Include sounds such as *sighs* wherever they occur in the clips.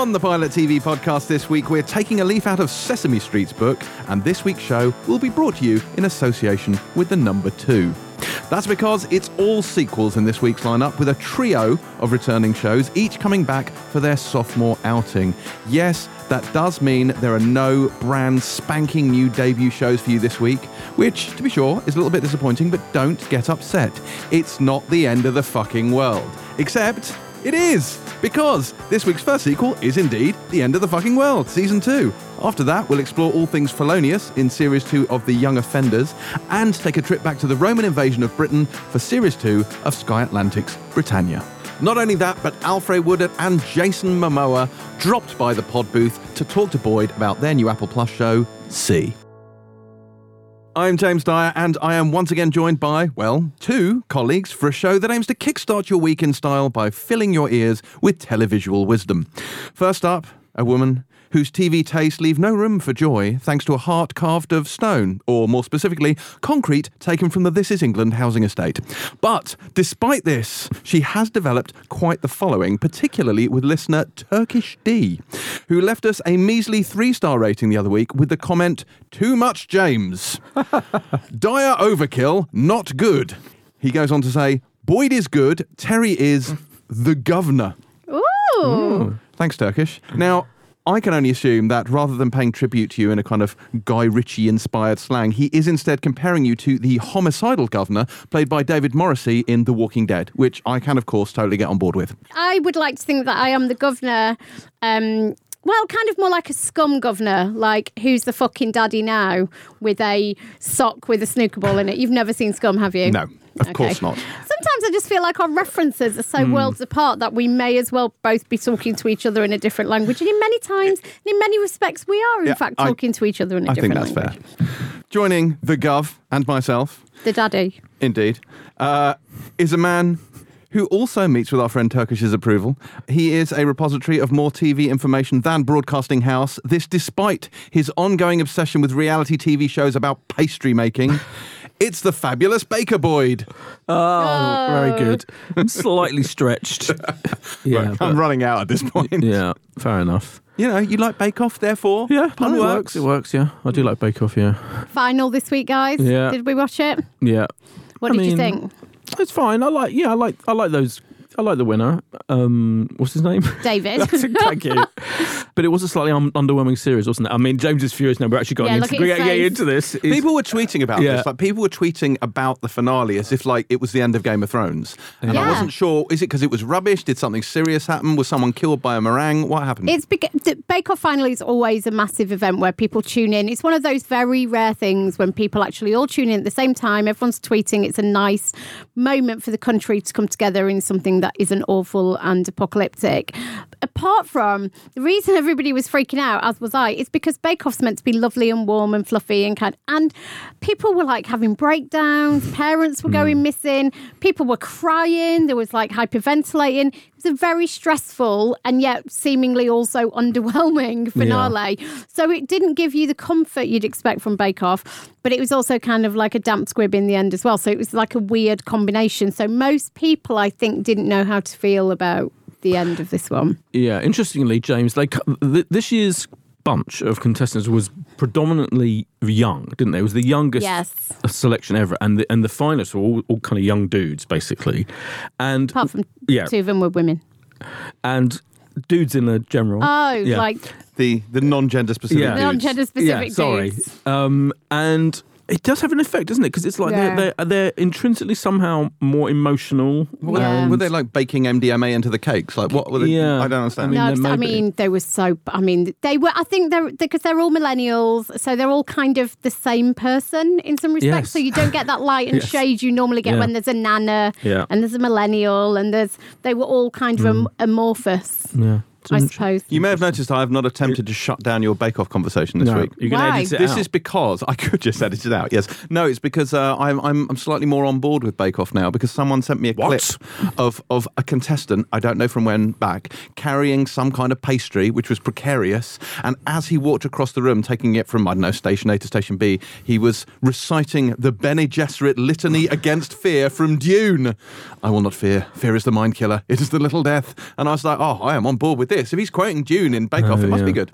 On the Pilot TV podcast this week, we're taking a leaf out of Sesame Street's book, and this week's show will be brought to you in association with the number two. That's because it's all sequels in this week's lineup with a trio of returning shows, each coming back for their sophomore outing. Yes, that does mean there are no brand spanking new debut shows for you this week, which, to be sure, is a little bit disappointing, but don't get upset. It's not the end of the fucking world. Except it is, because this week's first sequel is indeed The End of the Fucking World, Season 2. After that, we'll explore all things felonious in Series 2 of The Young Offenders and take a trip back to the Roman invasion of Britain for Series 2 of Sky Atlantic's Britannia. Not only that, but Alfre Woodard and Jason Momoa dropped by the pod booth to talk to Boyd about their new Apple Plus show, See. I'm James Dyer, and I am once again joined by, well, two colleagues for a show that aims to kickstart your week in style by filling your ears with televisual wisdom. First up, a woman whose TV tastes leave no room for joy thanks to a heart carved of stone, or more specifically, concrete taken from the This Is England housing estate. But despite this, she has developed quite the following, particularly with listener Turkish D, who left us a measly three star rating the other week with the comment, Too much, James. *laughs* Dire overkill, not good. He goes on to say, Boyd is good, Terry is the governor. Ooh. Mm. Thanks, Turkish. Now, I can only assume that rather than paying tribute to you in a kind of Guy Ritchie inspired slang, he is instead comparing you to the homicidal governor played by David Morrissey in The Walking Dead, which I can, of course, totally get on board with. I would like to think that I am the governor. Um, well, kind of more like a scum governor, like who's the fucking daddy now with a sock with a snooker ball in it. You've never seen Scum, have you? No, of Okay. course not. Sometimes I just feel like our references are so worlds apart that we may as well both be talking to each other in a different language. And in many times, in many respects, we are in Yeah, fact I- talking to each other in a I different language. I think that's language. fair. Joining the Gov and myself, The daddy. indeed, uh, is a man who also meets with our friend Turkish's approval. He is a repository of more TV information than Broadcasting House, this despite his ongoing obsession with reality TV shows about pastry making. *laughs* It's the fabulous Baker Boyd. Oh, very good. I'm slightly stretched. *laughs* yeah, I'm but- running out at this point. *laughs* yeah, fair enough. You know, you like Bake Off, therefore. Yeah, pun no, it works. works. It works. Yeah, I do like Bake Off. Yeah, Final this week, guys. Yeah. Did we watch it? yeah. What I did you mean- think? It's fine. I like. Yeah, I like. I like those. I like the winner. Um, what's his name? David. *laughs* Thank you. *laughs* But it was a slightly un- underwhelming series, wasn't it? I mean, James is furious now. We're actually Yeah, getting look into, at his getting into this. It's- People were tweeting about Yeah. this. Like people were tweeting about the finale as if like it was the end of Game of Thrones, and I wasn't sure. Is it because it was rubbish? Did something serious happen? Was someone killed by a meringue? What happened? It's because Bake Off finally is always a massive event where people tune in. It's one of those very rare things when people actually all tune in at the same time. Everyone's tweeting. It's a nice moment for the country to come together in something that isn't awful and apocalyptic. Apart from the reason everybody was freaking out, as was I, is because Bake Off's meant to be lovely and warm and fluffy and kind. And people were like having breakdowns. Parents were going hmm. missing. People were crying. There was like hyperventilating. It was a very stressful and yet seemingly also *laughs* underwhelming finale. So it didn't give you the comfort you'd expect from Bake Off, but it was also kind of like a damp squib in the end as well. So it was like a weird combination. So most people, I think, didn't know how to feel about the end of this one. Yeah, interestingly, James, like th- this year's bunch of contestants was predominantly young, didn't they? It was the youngest Yes. selection ever, and the and the finalists were all, all kind of young dudes, basically, and Apart from yeah, two of them were women. and dudes in the general. Oh, Yeah. like the the non-gender specific. Yeah. non-gender specific yeah, sorry, dudes. um, and it does have an effect, doesn't it? Because it's like Yeah. they're, they're they're intrinsically somehow more emotional. Were, they, Yeah. were they like baking MDMA into the cakes? Like what? Were they, Yeah. I don't understand. I mean, no, there I may be. mean they were so. I mean they were. I think they're because they're all millennials, so they're all kind of the same person in some respects. Yes. So you don't get that light *laughs* and Yes. shade you normally get Yeah. when there's a nana Yeah. and there's a millennial and there's they were all kind of mm. am- amorphous. yeah, It's I an- suppose. you may have noticed I have not attempted to shut down your Bake Off conversation this no, week. you're going to Why? edit it This out. is because *laughs* I could just edit it out. Yes, no, it's because uh, I'm, I'm I'm slightly more on board with Bake Off now because someone sent me a What? clip of of a contestant I don't know from when back carrying some kind of pastry which was precarious, and as he walked across the room taking it from I don't know station A to station B, he was reciting the Bene Gesserit litany against fear from Dune. I will not fear. Fear is the mind killer. It is the little death. And I was like, oh, I am on board with this. If he's quoting Dune in Bake Off, Oh, it must yeah. be good.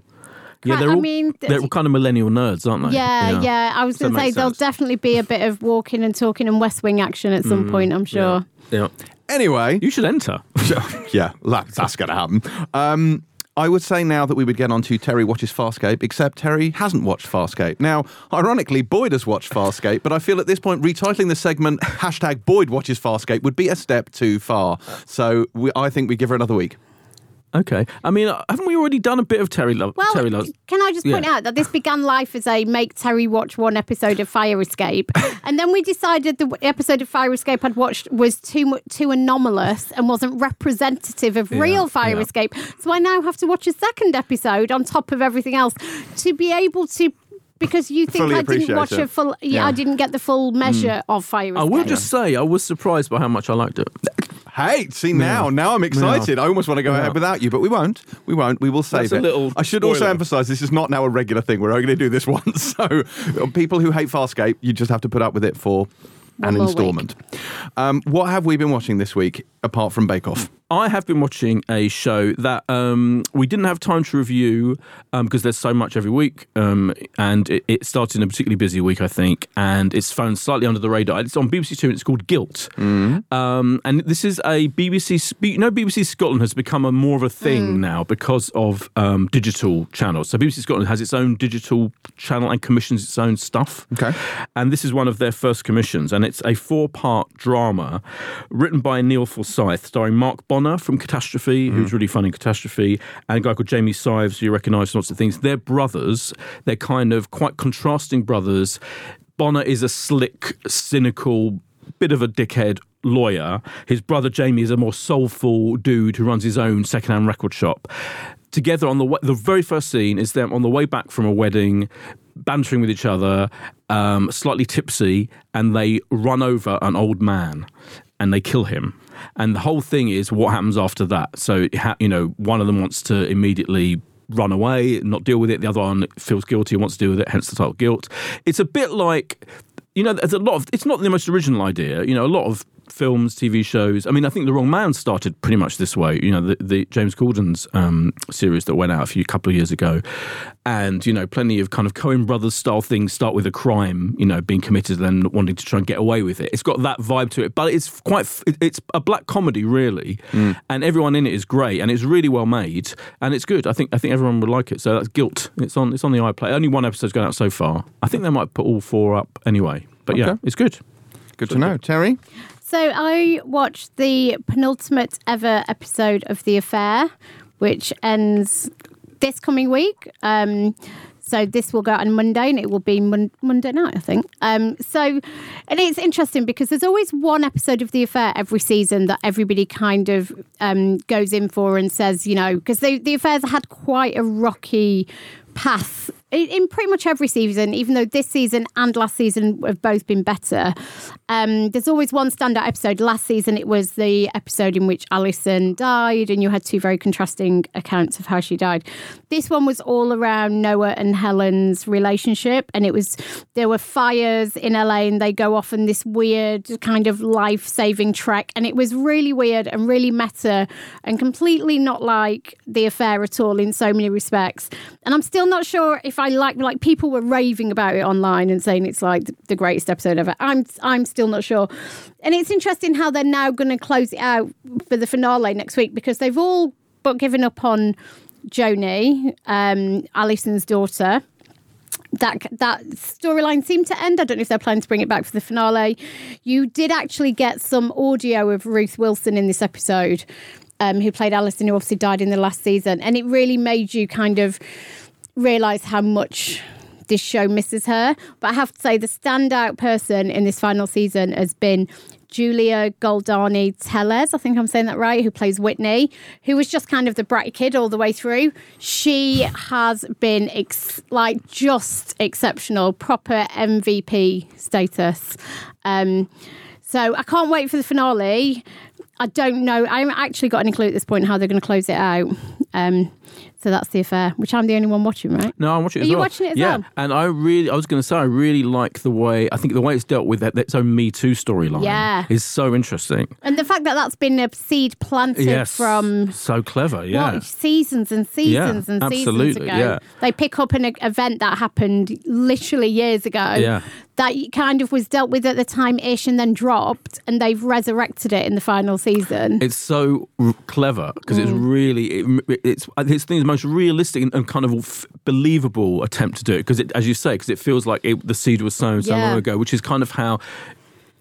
Yeah, they're I all, mean, they're kind of millennial nerds, aren't they? Yeah, yeah. I was So going to say there'll definitely be a bit of walking and talking and West Wing action at some point. I'm sure. Yeah. Anyway, You should enter. *laughs* yeah, that, that's going to happen. Um, I would say now that we would get on to Terry watches Farscape, except Terry hasn't watched Farscape. Now, ironically, Boyd has watched Farscape, but I feel at this point retitling the segment hashtag Boyd watches Farscape would be a step too far. So we, I think we give her another week. Okay. I mean, haven't we already done a bit of Terry Love? Well, Terry Love. can I just point Yeah. out that this began life as a make Terry watch one episode of Fire Escape, *laughs* and then we decided the episode of Fire Escape I'd watched was too too anomalous and wasn't representative of real Fire yeah. Escape. So I now have to watch a second episode on top of everything else to be able to. Because you think Fully I didn't watch it. a full, yeah, Yeah. Mm. I didn't get the full measure of Fire Escape. I will just say I was surprised by how much I liked it. Hey, see now, now I'm excited. I almost want to go ahead without you, but we won't. We won't. We will save That's a it. little I should also emphasise this is not now a regular thing. We're only going to do this *laughs* once. So, uh, people who hate Farscape, you just have to put up with it for an instalment. Um, what have we been watching this week apart from Bake Off? I have been watching a show that um, we didn't have time to review um, because there's so much every week, um, and it, it started in a particularly busy week, I think, and it's flown slightly under the radar. It's on BBC Two, and it's called Guilt, um, and this is a BBC. Sp- You know, BBC Scotland has become a more of a thing now because of um, digital channels. So BBC Scotland has its own digital channel and commissions its own stuff. Okay. And this is one of their first commissions, and it's a four part drama written by Neil Forsyth, starring Mark Bonnar from Catastrophe, who's really funny in Catastrophe, and a guy called Jamie Sives, who you recognise lots of things. They're brothers, they're kind of quite contrasting brothers. Bonner is a slick, cynical, bit of a dickhead lawyer. His brother Jamie is a more soulful dude who runs his own secondhand record shop. Together on the way, the very first scene is them on the way back from a wedding, bantering with each other, um, slightly tipsy, and they run over an old man and they kill him. And the whole thing is what happens after that. So you know, one of them wants to immediately run away, not deal with it. The other one feels guilty and wants to deal with it. Hence the title, guilt. It's a bit like you know, there's a lot of. It's not the most original idea. You know, a lot of films, TV shows. I mean, I think The Wrong Man started pretty much this way. You know, the, the James Corden's um, series that went out a few couple of years ago, and you know, plenty of kind of Coen Brothers style things start with a crime, you know, being committed and then wanting to try and get away with it. It's got that vibe to it, but it's quite. it- It's a black comedy, really, and everyone in it is great, and it's really well made, and it's good. I think I think everyone would like it. So that's Guilt. It's on. It's on the iPlayer. Only one episode's gone out so far. I think they might put all four up anyway. But yeah, it's good. Good to know. Terry? So I watched the penultimate ever episode of The Affair, which ends this coming week. Um, so this will go out on Monday, and it will be mon- Monday night, I think. Um, so, and it's interesting because there's always one episode of The Affair every season that everybody kind of um, goes in for and says, you know, because the The Affair's had quite a rocky path in, pretty much every season, even though this season and last season have both been better. Um, there's always one standout episode. Last season, it was the episode in which Alison died, and you had two very contrasting accounts of how she died. This one was all around Noah and Helen's relationship, and it was there were fires in LA, and they go off on this weird kind of life saving trek, and it was really weird and really meta and completely not like the affair at all in so many respects. And I'm still not sure if I like like people were raving about it online and saying it's like the greatest episode ever. I'm I'm still not sure. And it's interesting how they're now going to close it out for the finale next week because they've all but given up on Joni, um, Alison's daughter that that storyline seemed to end. I don't know if they're planning to bring it back for the finale. You did actually get some audio of Ruth Wilson in this episode, um, who played Alison, who obviously died in the last season, and it really made you kind of realize how much this show misses her. But I have to say, the standout person in this final season has been Julia Goldani Tellez, I think I'm saying that right, who plays Whitney, who was just kind of the bratty kid all the way through. She has been ex- like just exceptional, proper MVP status. Um, so I can't wait for the finale. I don't know. I haven't actually got any clue at this point how they're going to close it out. Um, so that's the affair, which I'm the only one watching, right? No, I'm watching it Are as you well. watching it as yeah. well? and I really, I was going to say, I really like the way, I think the way it's dealt with that, its own Me Too storyline Yeah. is so interesting. And the fact that that's been a seed planted Yes. from So clever, yeah. what, seasons and seasons Yeah, and seasons absolutely, ago. yeah. They pick up an event that happened literally years ago. Yeah. That kind of was dealt with at the time ish and then dropped, and they've resurrected it in the final season. It's so clever because Mm. it's really it, it's it's the most realistic and, and kind of f- believable attempt to do it because it, as you say, because it feels like it, the seed was sown so Yeah. long ago, which is kind of how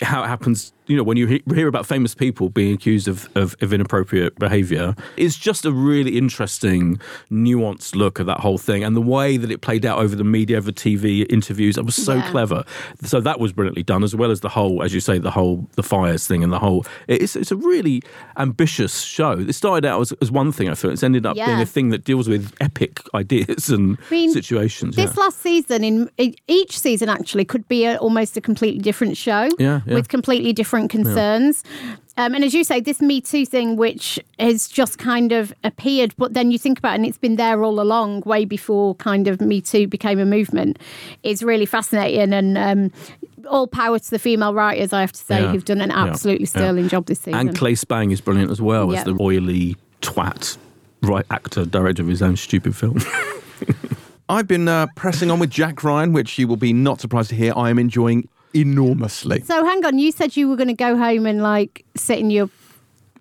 how it happens. You know, when you hear about famous people being accused of, of, of inappropriate behaviour, it's just a really interesting, nuanced look at that whole thing and the way that it played out over the media, over TV interviews. It was so Yeah. clever. So that was brilliantly done, as well as the whole, as you say, the whole the fires thing and the whole. It's it's a really ambitious show. It started out as, as one thing. I feel it's ended up being a thing that deals with epic ideas and mean, situations. This yeah. last season, in in- each season, actually could be a, almost a completely different show Yeah, yeah. with completely different concerns. Um, and as you say, this Me Too thing, which has just kind of appeared, but then you think about it and it's been there all along, way before kind of Me Too became a movement, is really fascinating. And um, all power to the female writers, I have to say, Yeah, who've done an absolutely yeah. sterling job this season. and Claes Bang is brilliant as well Yeah. as the oily twat. Right, actor, director of his own stupid film. *laughs* I've been uh, pressing on with Jack Ryan, which you will be not surprised to hear I am enjoying enormously. So hang on, you said you were going to go home and like sit in your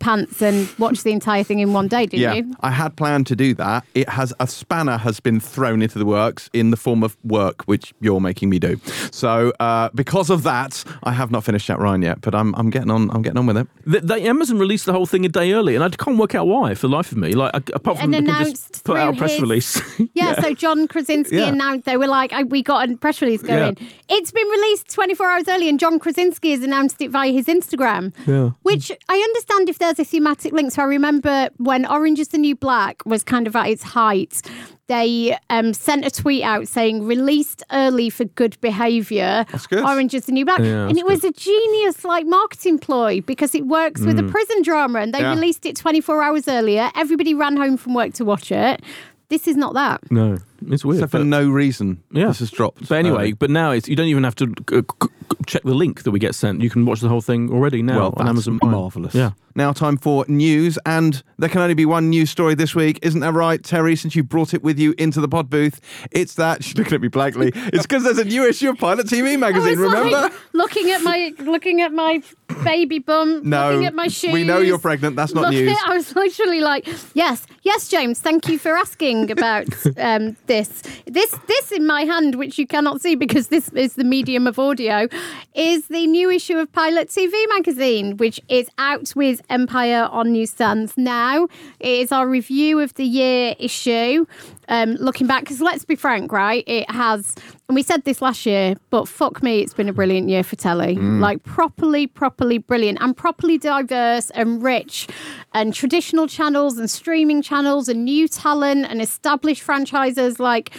pants and watch the entire thing in one day, didn't yeah, you? I had planned to do that. It has a spanner has been thrown into the works in the form of work, which you're making me do. So uh, because of that, I have not finished Jack Ryan yet, but I'm, I'm getting on. I'm getting on with it. The, the Amazon released the whole thing a day early, and I can't work out why for the life of me. Like, apart from And they announced just put out a press his- release. *laughs* Yeah, so John Krasinski Yeah. announced they were like, I, "We got a press release going. It's been released 24 hours early, and John Krasinski has announced it via his Instagram. Yeah. Which I understand if there's a thematic link. So I remember when Orange Is the New Black was kind of at its height. They um, sent a tweet out saying released early for good behaviour. That's good. Orange is the new black, Yeah, and that's it was a genius like marketing ploy because it works with Mm. a prison drama, and they Yeah. released it 24 hours earlier. Everybody ran home from work to watch it. This is not that. no, it's weird. So for no reason, Yeah. this has dropped. But anyway, early. but now it's you don't even have to uh, c- c- check the link that we get sent. You can watch the whole thing already now well, on that's Amazon marvelous. Yeah. Now, time for news, and there can only be one news story this week, isn't that right, Terry? Since you brought it with you into the pod booth, it's that *laughs* she's looking at me blankly. It's because there's a new issue of Pilot TV magazine. Remember? like looking at my looking at my baby bum, No, looking at my shoes. we know you're pregnant. That's not news. *laughs* I was literally like, yes, yes, James. Thank you for asking about *laughs* um, this. This, this in my hand, which you cannot see because this is the medium of audio, is the new issue of Pilot TV magazine, which is out with Empire on New newsstands now. It is our review of the year issue. Um, looking back, because let's be frank, right? It has, and we said this last year, but fuck me, it's been a brilliant year for telly. Like properly, properly brilliant and properly diverse and rich, and traditional channels and streaming channels and new talent and established franchises. Like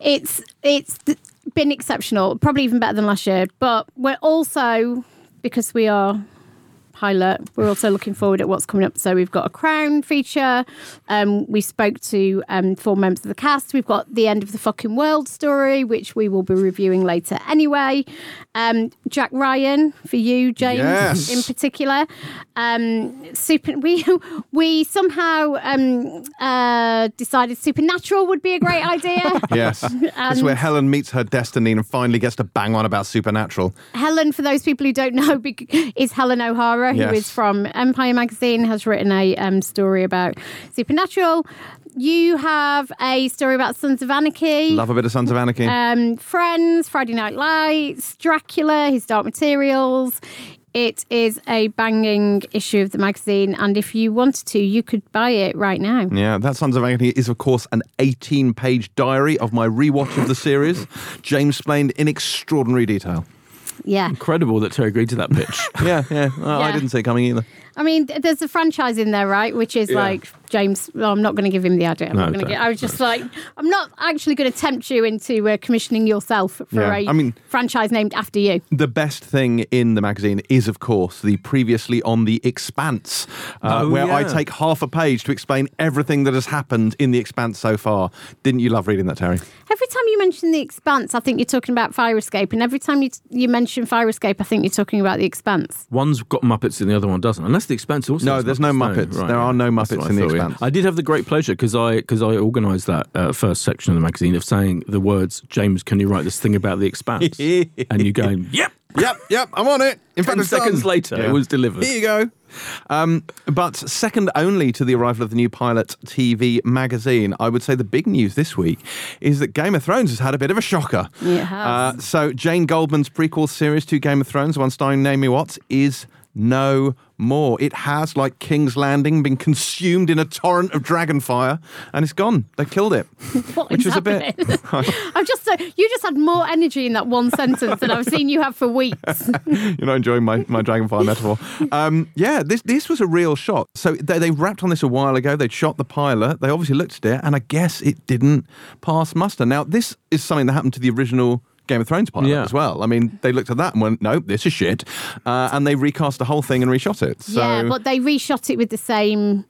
it's it's been exceptional, probably even better than last year. But we're also because we are pilot. We're also looking forward at what's coming up. So we've got a Crown feature. Um, we spoke to um, four members of the cast. We've got the end of the fucking world story, which we will be reviewing later anyway. Um, Jack Ryan for you, James, Yes. in particular. Um, super. We *laughs* we somehow um, uh, decided Supernatural would be a great idea. *laughs* Yes. That's where Helen meets her destiny and finally gets to bang on about Supernatural. Helen, for those people who don't know, *laughs* is Helen O'Hara, who Yes. is from Empire magazine, has written a um, story about Supernatural. You have a story about Sons of Anarchy. Love a bit of Sons of Anarchy. Um, Friends, Friday Night Lights, Dracula, His Dark Materials. It is a banging issue of the magazine, and if you wanted to, you could buy it right now. Yeah, that Sons of Anarchy is, of course, an 18 page diary of my rewatch of the series. *laughs* James explained in extraordinary detail. Yeah. Incredible that Terry agreed to that pitch. *laughs* Yeah, yeah. Well, I Yeah. didn't see it coming either. I mean, th- there's a franchise in there, right? Which is Yeah. like James. Well, I'm not going to give him the idea. I'm No, not going to don't. get. I was just like, I'm not actually going to tempt you into uh, commissioning yourself for Yeah, a I mean- franchise named after you. The best thing in the magazine is, of course, the previously on the Expanse, uh, Oh, where I take half a page to explain everything that has happened in the Expanse so far. Didn't you love reading that, Terry? Every time you mention the Expanse, I think you're talking about Fire Escape, and every time you you mention Fire Escape, I think you're talking about the Expanse. One's got Muppets and the other one doesn't. Unless the Expanse also. No, has there's no Muppets. There are no Muppets in The thought, yeah. Expanse. I did have the great pleasure because I because I organised that uh, first section of the magazine of saying the words, "James, can you write this thing about the Expanse?" *laughs* and you going, "Yep." yep, yep, I'm on it. In fact, Ten it's done. seconds later, Yeah. it was delivered. Here you go. Um, but second only to the arrival of the new pilot TV magazine, I would say the big news this week is that Game of Thrones has had a bit of a shocker. It has. Uh, so Jane Goldman's prequel series to Game of Thrones, the one starring Naomi Watts, is no more. It has, like King's Landing, been consumed in a torrent of dragon fire, and it's gone. They killed it, *laughs* What which is is a bit. happening? *laughs* I've just uh, you just had more energy in that one sentence than I've seen you have for weeks. *laughs* You're not enjoying my, my dragonfly metaphor. Um, yeah, this this was a real shot. So they, they wrapped on this a while ago. They'd shot the pilot. They obviously looked at it, and I guess it didn't pass muster. Now, this is something that happened to the original Game of Thrones pilot Yeah. as well. I mean, they looked at that and went, "Nope, this is shit," uh, and they recast the whole thing and reshot it. So yeah, but they reshot it with the same.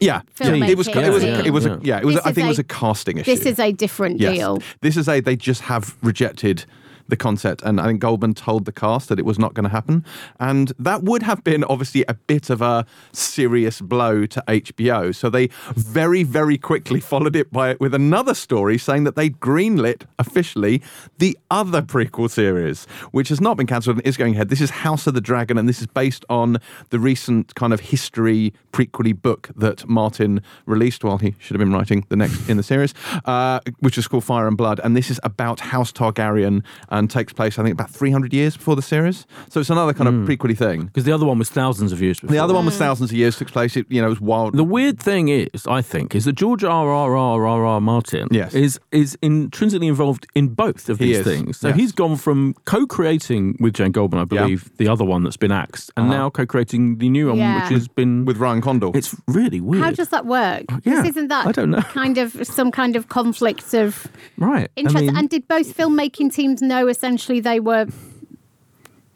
yeah, Filmmaking it was it was Yeah, it was yeah. a, yeah it was. This I is think it was a- a casting issue. This is a different Yes. deal. This is a they just have rejected the concept, and I think Goldman told the cast that it was not going to happen, and that would have been obviously a bit of a serious blow to HBO. So they very very quickly followed it by with another story saying that they'd greenlit officially the other prequel series, which has not been cancelled and is going ahead. This is House of the Dragon, and this is based on the recent kind of history prequely book that Martin released while he should have been writing the next in the series, uh, which is called Fire and Blood. And this is about House Targaryen and takes place, I think, about 300 years before the series. So it's another kind of prequely thing. Because the other one was thousands of years before. The other one was thousands of years, took place, it, you know, it was wild. The weird thing is, I think, is that George R. R. R. R. R. Martin Yes. is is intrinsically involved in both of these things. So yes. he's gone from co-creating with Jane Goldman, I Yeah. believe, the other one that's been axed, and Uh-huh. now co-creating the new one, Yeah. which has been. with Ryan Condal. it's really weird. How does that work? yeah, This isn't that I don't know. kind of some kind of conflict of right? interest? I mean, and did both filmmaking teams know essentially they were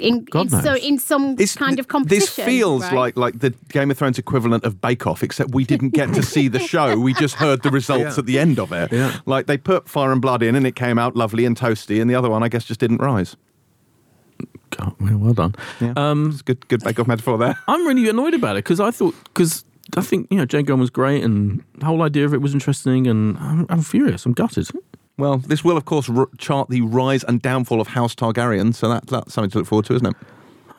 in, God in, so, in some It's- kind of competition? This feels right? like like the Game of Thrones equivalent of Bake Off, except we didn't get to see the show. We just heard the results Yeah. at the end of it. Yeah. Like they put Fire and Blood in, and it came out lovely and toasty, and the other one, I guess, just didn't rise. God, well, well done. Yeah. Um, It's a good, good Bake Off metaphor there. I'm really annoyed about it because I thought because I think you know Jane Goldman was great and the whole idea of it was interesting, and I'm, I'm furious. I'm gutted. Well, this will, of course, r- chart the rise and downfall of House Targaryen, so that, that's something to look forward to, isn't it?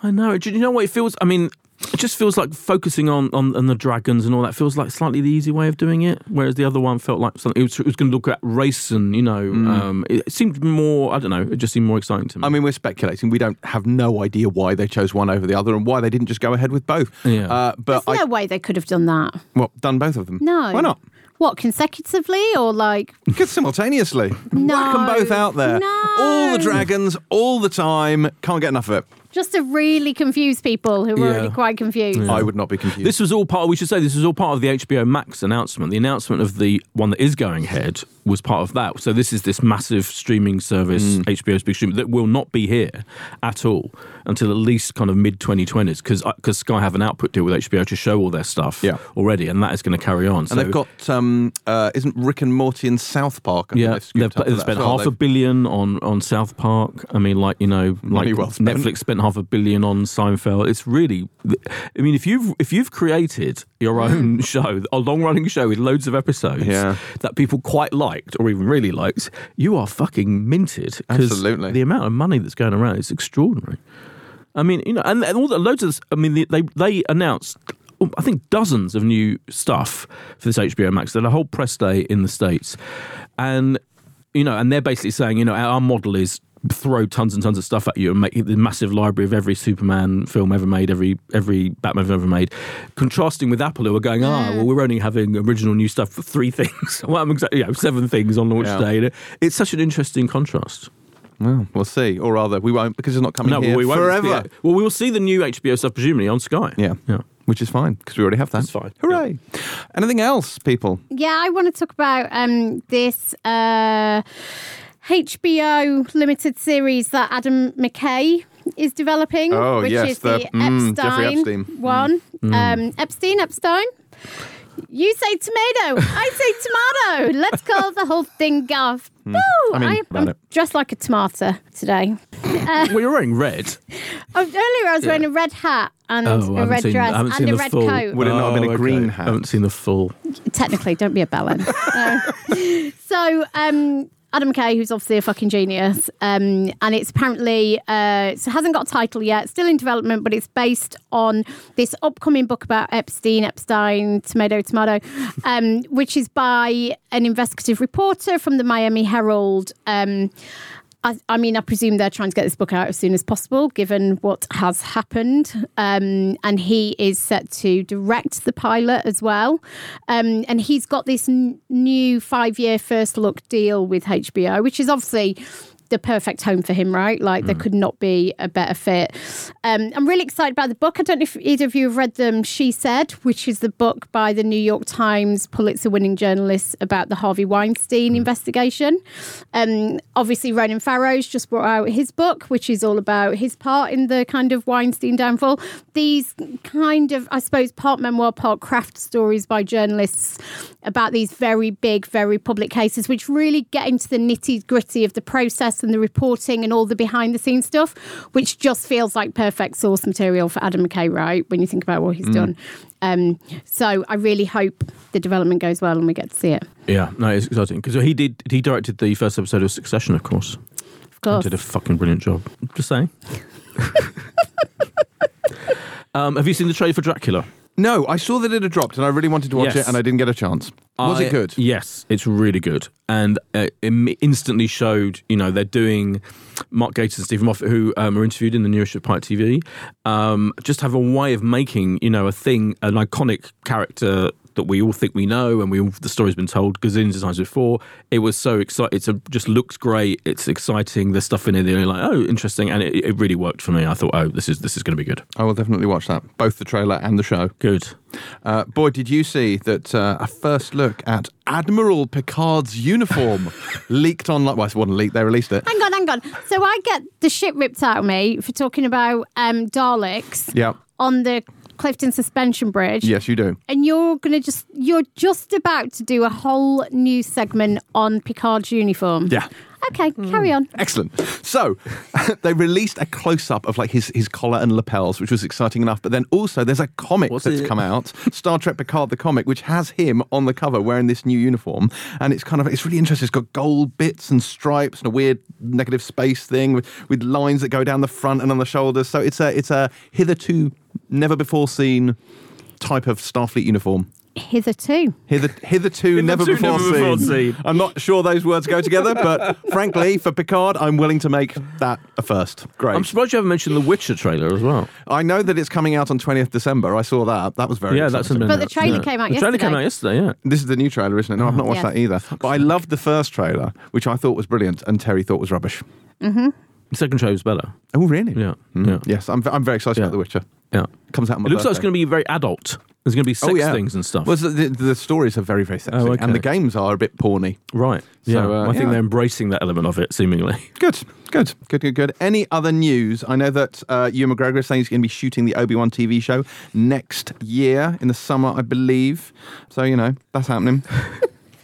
I know. Do you know what it feels? I mean, it just feels like focusing on, on, on the dragons and all that feels like slightly the easy way of doing it. Whereas the other one felt like something it was, was going to look at race and you know, um, it seemed more. I don't know. It just seemed more exciting to me. Mm. I mean, we're speculating. We don't have no idea why they chose one over the other and why they didn't just go ahead with both. Yeah. Uh, but There's I, no way they could have done that. well, done both of them. No. Why not? What consecutively or like? Simultaneously. No. Whack them both out there. No. All the dragons, all the time. Can't get enough of it. Just to really confuse people who were Yeah. already quite confused. I would not be confused. This was all part. We should say this was all part of the HBO Max announcement. The announcement of the one that is going ahead was part of that. So this is this massive streaming service, HBO's big stream, that will not be here at all until at least kind of mid 2020s because because Sky have an output deal with HBO to show all their stuff Yeah. already, and that is going to carry on. and they've got, um, uh, isn't Rick and Morty and South Park? I think Yeah, they've scooped they've, up for they've that spent as well. half a They've- billion on, on South Park. I mean, like you know, like Money well spent. Netflix spent half a billion on Seinfeld. It's really, I mean, if you've if you've created your hmm. own *laughs* show, a long running show with loads of episodes Yeah. that people quite liked or even really liked, you are fucking minted. Absolutely. the amount of money that's going around is extraordinary. I mean, you know, and, and all the loads of. I mean, they they, they announced. oh, I think dozens of new stuff for this HBO Max. They had a whole press day in the states, and you know, and they're basically saying, you know, our model is throw tons and tons of stuff at you and make the massive library of every Superman film ever made, every every Batman film ever made, contrasting with Apple who are going, ah, well, we're only having original new stuff for three *laughs* things. well, I'm exactly, you know, seven things on launch Yeah. day. It's such an interesting contrast. Well, we'll see, or rather, we won't because it's not coming No, here well, we won't. forever. Well, we will see the new HBO stuff presumably on Sky. Yeah. yeah. Which is fine because we already have that. That's fine. Hooray! Anything else, people? Yeah, I want to talk about um, this uh, HBO limited series that Adam McKay is developing, Oh, which yes, is the- the, mm, Jeffrey Epstein, Epstein. Mm. one. Um, Epstein, Epstein. You say tomato, I say tomato. Let's call the whole thing off. Woo! Mm. I mean, about am it. dressed like a tomato today. Well, you're wearing red. *laughs* Oh, earlier I was wearing a red hat and Oh, I a haven't red seen- dress and a red full- coat. Would it not have been a Oh, green okay. hat? I haven't seen the full. Technically, don't be a bellend. *laughs* Uh, *laughs* so, um, Adam McKay, who's obviously a fucking genius, um, and it's apparently uh, it hasn't got a title yet, still in development, but it's based on this upcoming book about Epstein, Epstein, tomato, tomato, um, which is by an investigative reporter from the Miami Herald. Um, I, I mean, I presume they're trying to get this book out as soon as possible, given what has happened. Um, and he is set to direct the pilot as well. Um, and he's got this n- new five year first look deal with HBO, which is obviously the perfect home for him, right? Like, there could not be a better fit. Um, I'm really excited about the book. I don't know if either of you have read them. She Said, which is the book by the New York Times Pulitzer winning journalist about the Harvey Weinstein investigation. Um, obviously, Ronan Farrow's just brought out his book, which is all about his part in the kind of Weinstein downfall. These kind of, I suppose, part memoir, part craft stories by journalists about these very big, very public cases, which really get into the nitty gritty of the process and the reporting and all the behind the scenes stuff, which just feels like perfect source material for Adam McKay, right? When you think about what he's done. Um, so I really hope the development goes well and we get to see it. Yeah, no, it's exciting because he did. He directed the first episode of Succession, of course. Of course. Did a fucking brilliant job. Just saying. *laughs* um, have you seen the trailer for Dracula? No, I saw that it had dropped, and I really wanted to watch Yes. it, and I didn't get a chance. Was I- it good? Yes, it's really good, and uh, it im- instantly showed. You know, they're doing Mark Gatiss and Steven Moffat, who um, are interviewed in the new issue of Pilot TV, um, just have a way of making you know a thing, an iconic character that we all think we know, and we all, the story's been told gazillions of times before. It was so exciting. It's a, just looks great. It's exciting. There's stuff in it that you're like, oh, interesting, and it, it really worked for me. I thought, oh, this is this is going to be good. I will definitely watch that, both the trailer and the show. Good. Uh, boy, did you see that uh, a first look at Admiral Picard's uniform *laughs* leaked on? Well, it wasn't leaked; they released it. Hang on, hang on. So I get the shit ripped out of me for talking about um, Daleks Yeah. on the Clifton Suspension Bridge. Yes, you do. And you're gonna just you're just about to do a whole new segment on Picard's uniform. Yeah. Okay, hmm. carry on. Excellent. So *laughs* they released a close up of like his, his collar and lapels, which was exciting enough. But then also there's a comic What's that's it? come out, *laughs* Star Trek Picard the comic, which has him on the cover wearing this new uniform, and it's kind of it's really interesting. It's got gold bits and stripes and a weird negative space thing with, with lines that go down the front and on the shoulders. So it's a it's a hitherto never before seen type of Starfleet uniform. Hitherto. Hither, hitherto, never, before, never before seen. seen. I'm not sure those words go together, but frankly, for Picard, I'm willing to make that a first. Great. I'm surprised you haven't mentioned the Witcher trailer as well. I know that it's coming out on 20th December. I saw that. That was very yeah, that's exciting. been But the trailer came out yesterday. the trailer came out yesterday. Yeah. This is the new trailer, isn't it? No, I've not watched Yeah. that either. But I loved the first trailer, which I thought was brilliant, and Terry thought was rubbish. The second trailer was better. Oh, really? Yeah. Mm. Yeah. Yes, I'm, I'm very excited Yeah. about The Witcher. Yeah. Comes out on my It looks like it's going to be very adult. There's going to be sex Oh, yeah. things and stuff. Well, the, the, the stories are very, very sexy, Oh, okay. and the games are a bit porny. right. Yeah. So, uh, I think yeah. they're embracing that element of it, seemingly. *laughs* Good, good, good, good, good. Any other news? I know that uh, Ewan McGregor is saying he's going to be shooting the Obi Wan TV show next year in the summer, I believe. So you know that's happening. *laughs*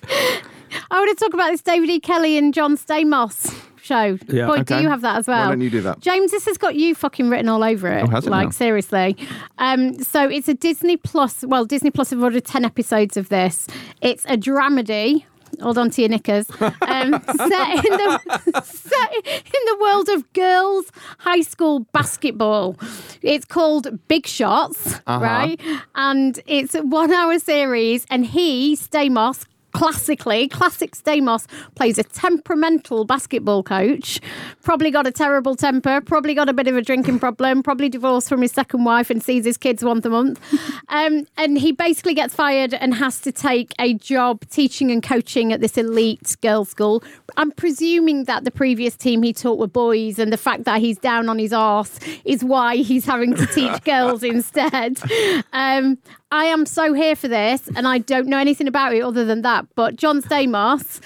I want to talk about this David E. Kelley and John Stamos show. Yeah, Boy, okay. do you have that as well? Why don't you do that? James, this has got you fucking written all over it. Oh, has it Like, now? seriously. Um, so it's a Disney Plus, well, Disney Plus have ordered 10 episodes of this. It's a dramedy. Hold on to your knickers. Um, *laughs* set, in the, *laughs* set in the world of girls' high school basketball. It's called Big Shots, Uh-huh. right? And it's a one hour series, and he, Stamos, classically, classic Stamos plays a temperamental basketball coach. Probably got a terrible temper. Probably got a bit of a drinking problem. Probably divorced from his second wife and sees his kids once a month. *laughs* Um, and he basically gets fired and has to take a job teaching and coaching at this elite girls' school. I'm presuming that the previous team he taught were boys, and the fact that he's down on his arse is why he's having to teach *laughs* girls instead. Um, I am so here for this, and I don't know anything about it other than that. But John Stamos,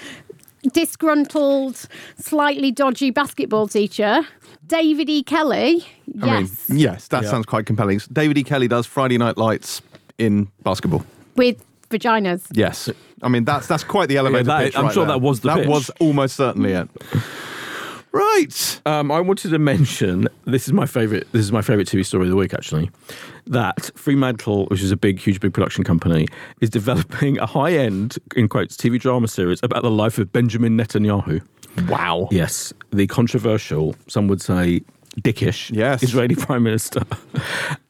disgruntled, slightly dodgy basketball teacher. David E. Kelley, yes. I mean, yes, that sounds quite compelling. David E. Kelley does Friday Night Lights in basketball. with vaginas. Yes. I mean, that's that's quite the elevator that- pitch. I'm right sure there. that was the That pitch. was almost certainly it. Right. Um, I wanted to mention this is my favorite. This is my favorite TV story of the week, actually. That Fremantle, which is a big, huge, big production company, is developing a high-end, in quotes, TV drama series about the life of Benjamin Netanyahu. Wow. Yes, the controversial, some would say, dickish Yes. Israeli *laughs* prime minister.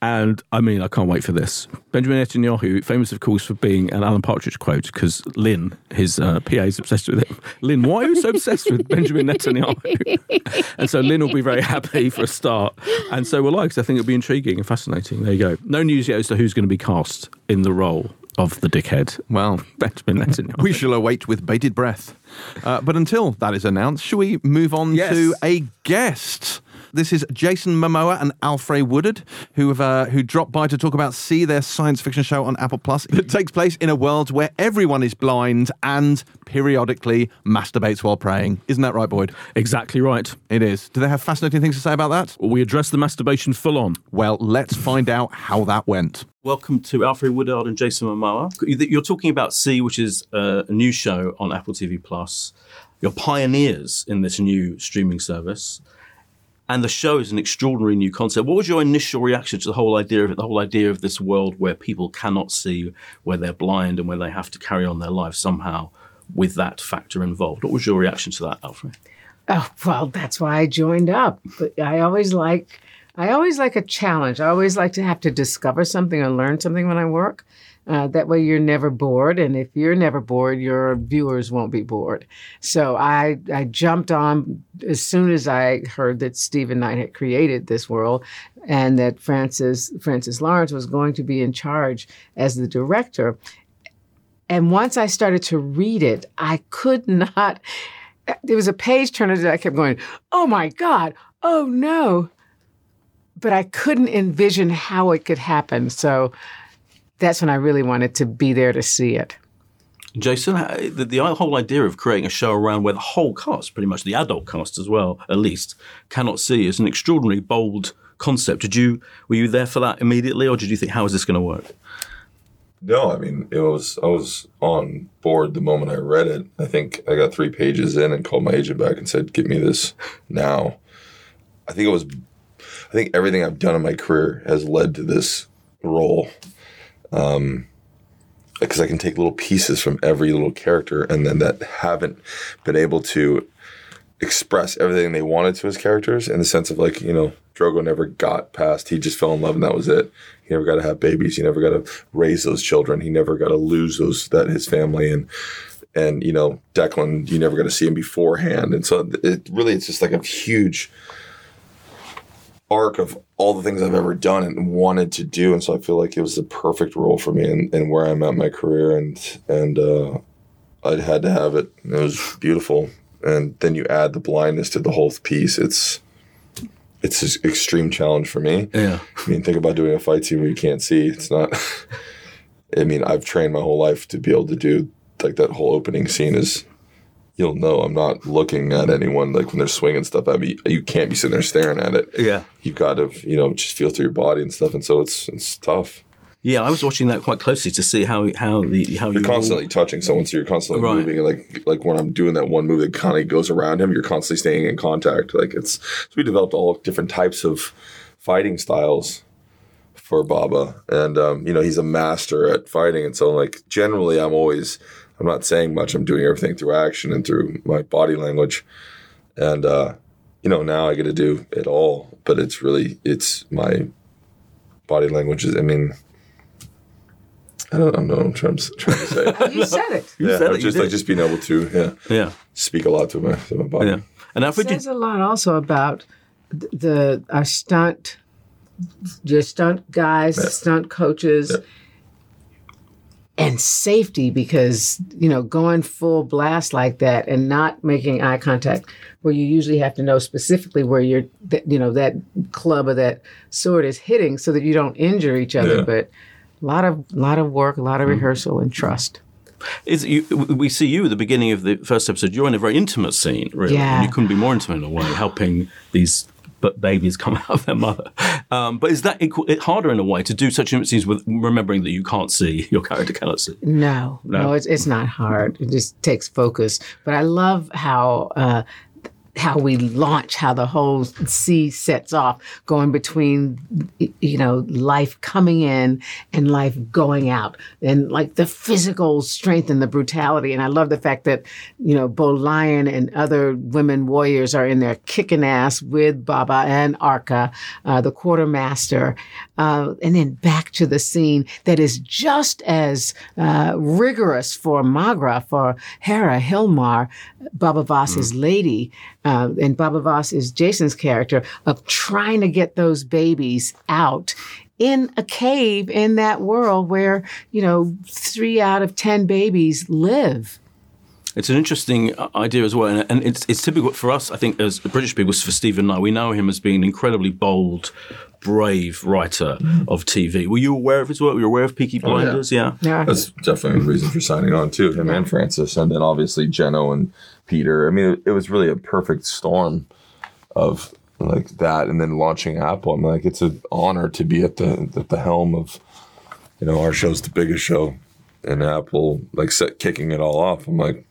and I mean, I can't wait for this. Benjamin Netanyahu, famous, of course, for being an Alan Partridge quote, because Lynn, his uh, PA, is obsessed with him. *laughs* Lynn, why are you so obsessed with Benjamin Netanyahu? *laughs* and so Lynn will be very happy for a start. And so will I, because I think it'll be intriguing and fascinating. There you go. No news yet as to who's going to be cast in the role of the dickhead. Well, Benjamin Netanyahu. we shall await with bated breath. Uh, but until that is announced, shall we move on Yes. to a guest? This is Jason Momoa and Alfre Woodard, who have uh, who dropped by to talk about See, their science fiction show on Apple Plus. It *laughs* takes place in a world where everyone is blind and periodically masturbates while praying. Isn't that right, Boyd? Exactly right. It is. Do they have fascinating things to say about that? We address the masturbation full on. Well, let's find out how that went. Welcome to Alfre Woodard and Jason Momoa. You're talking about C, which is uh, a new show on Apple TV Plus. You're pioneers in this new streaming service, and the show is an extraordinary new concept. What was your initial reaction to the whole idea of it? The whole idea of this world where people cannot see, where they're blind, and where they have to carry on their lives somehow with that factor involved. What was your reaction to that, Alfre? Oh well, that's why I joined up. But I always like, I always like a challenge. I always like to have to discover something or learn something when I work. Uh, that way, you're never bored, and if you're never bored, your viewers won't be bored. So I, I jumped on as soon as I heard that Steven Knight had created this world, and that Francis Francis Lawrence was going to be in charge as the director. And once I started to read it, I could not. There was a page turner that I kept going, oh my God, oh no. But I couldn't envision how it could happen. So that's when I really wanted to be there to see it. Jason, uh, the, the whole idea of creating a show around where the whole cast, pretty much the adult cast as well, at least, cannot see is an extraordinarily bold concept. Did you were you there for that immediately, or did you think how is this going to work? No, I mean it was I was on board the moment I read it. I think I got three pages in and called my agent back and said, "Get me this now." I think it was I think everything I've done in my career has led to this role. Um because I can take little pieces from every little character and then that haven't been able to express everything they wanted to as characters in the sense of like, you know, Drogo never got past, he just fell in love and that was it. He never got to have babies. He never got to raise those children. He never got to lose those, that his family and, and, you know, Declan, you never got to see him beforehand. And so it really, it's just like a huge arc of all the things I've ever done and wanted to do. And so I feel like it was the perfect role for me and, and where I'm at in my career. And, and, uh, I had to have it. It was beautiful. And then you add the blindness to the whole piece. It's it's an extreme challenge for me. Yeah. I mean, think about doing a fight scene where you can't see. It's not. *laughs* I mean, I've trained my whole life to be able to do like that whole opening scene is. You'll know I'm not looking at anyone like when they're swinging stuff at me. You can't be sitting there staring at it. Yeah. You've got to, you know, just feel through your body and stuff. And so it's it's tough. Yeah, I was watching that quite closely to see how how the how You're you constantly touching someone, so you're constantly Right. moving. And like like when I'm doing that one move that kind of goes around him, you're constantly staying in contact. Like it's so we developed all different types of fighting styles for Baba, and um, you know he's a master at fighting. And so like generally, I'm always I'm not saying much. I'm doing everything through action and through my body language, and uh, you know now I get to do it all. But it's really it's my body language. Is, I mean I don't, I don't know what I'm trying, to- trying to say. *laughs* You said it. yeah, said it, you just like just being able to yeah Yeah, speak a lot to my to my body. yeah. And Alfre, says did, a lot also about th- the our stunt, your stunt guys, stunt coaches, and safety because you know going full blast like that and not making eye contact, where you usually have to know specifically where your that you know that club or that sword is hitting so that you don't injure each other, Yeah. but. A lot of lot of work, a lot of mm-hmm. rehearsal and trust. is you, we see you at the beginning of the first episode. You're in a very intimate scene, really. Yeah. And you couldn't be more intimate in a way, helping these b- babies come *laughs* out of their mother. Um, but is that equal, it harder in a way to do such intimate scenes with remembering that you can't see, *laughs* your character cannot see? No, No. no, it's it's not hard. It just takes focus. But I love how uh, how we launch, how the whole sea sets off, going between you know life coming in and life going out, and like the physical strength and the brutality. And I love the fact that you know Bo Lion and other women warriors are in there kicking ass with Baba and Arka, uh, the quartermaster, uh, and then back to the scene that is just as uh, rigorous for Maghra, for Hera Hilmar, Baba Voss's lady, uh, and Baba Voss is Jason's character of trying to get those babies out in a cave in that world where you know three out of ten babies live. It's an interesting uh, idea as well, and, and it's it's typical for us. I think as British people, for Stephen and I, we know him as being an incredibly bold, brave writer of TV. Were you aware of his work? Were you aware of Peaky Blinders? yeah. Yeah. That's definitely a reason for signing on too. Him and Francis, and then obviously Jenno and Peter. I mean, it, it was really a perfect storm of like that, and then launching Apple. I mean, like it's an honor to be at the at the helm of, you know, our show's the biggest show, and Apple like set kicking it all off. I'm like.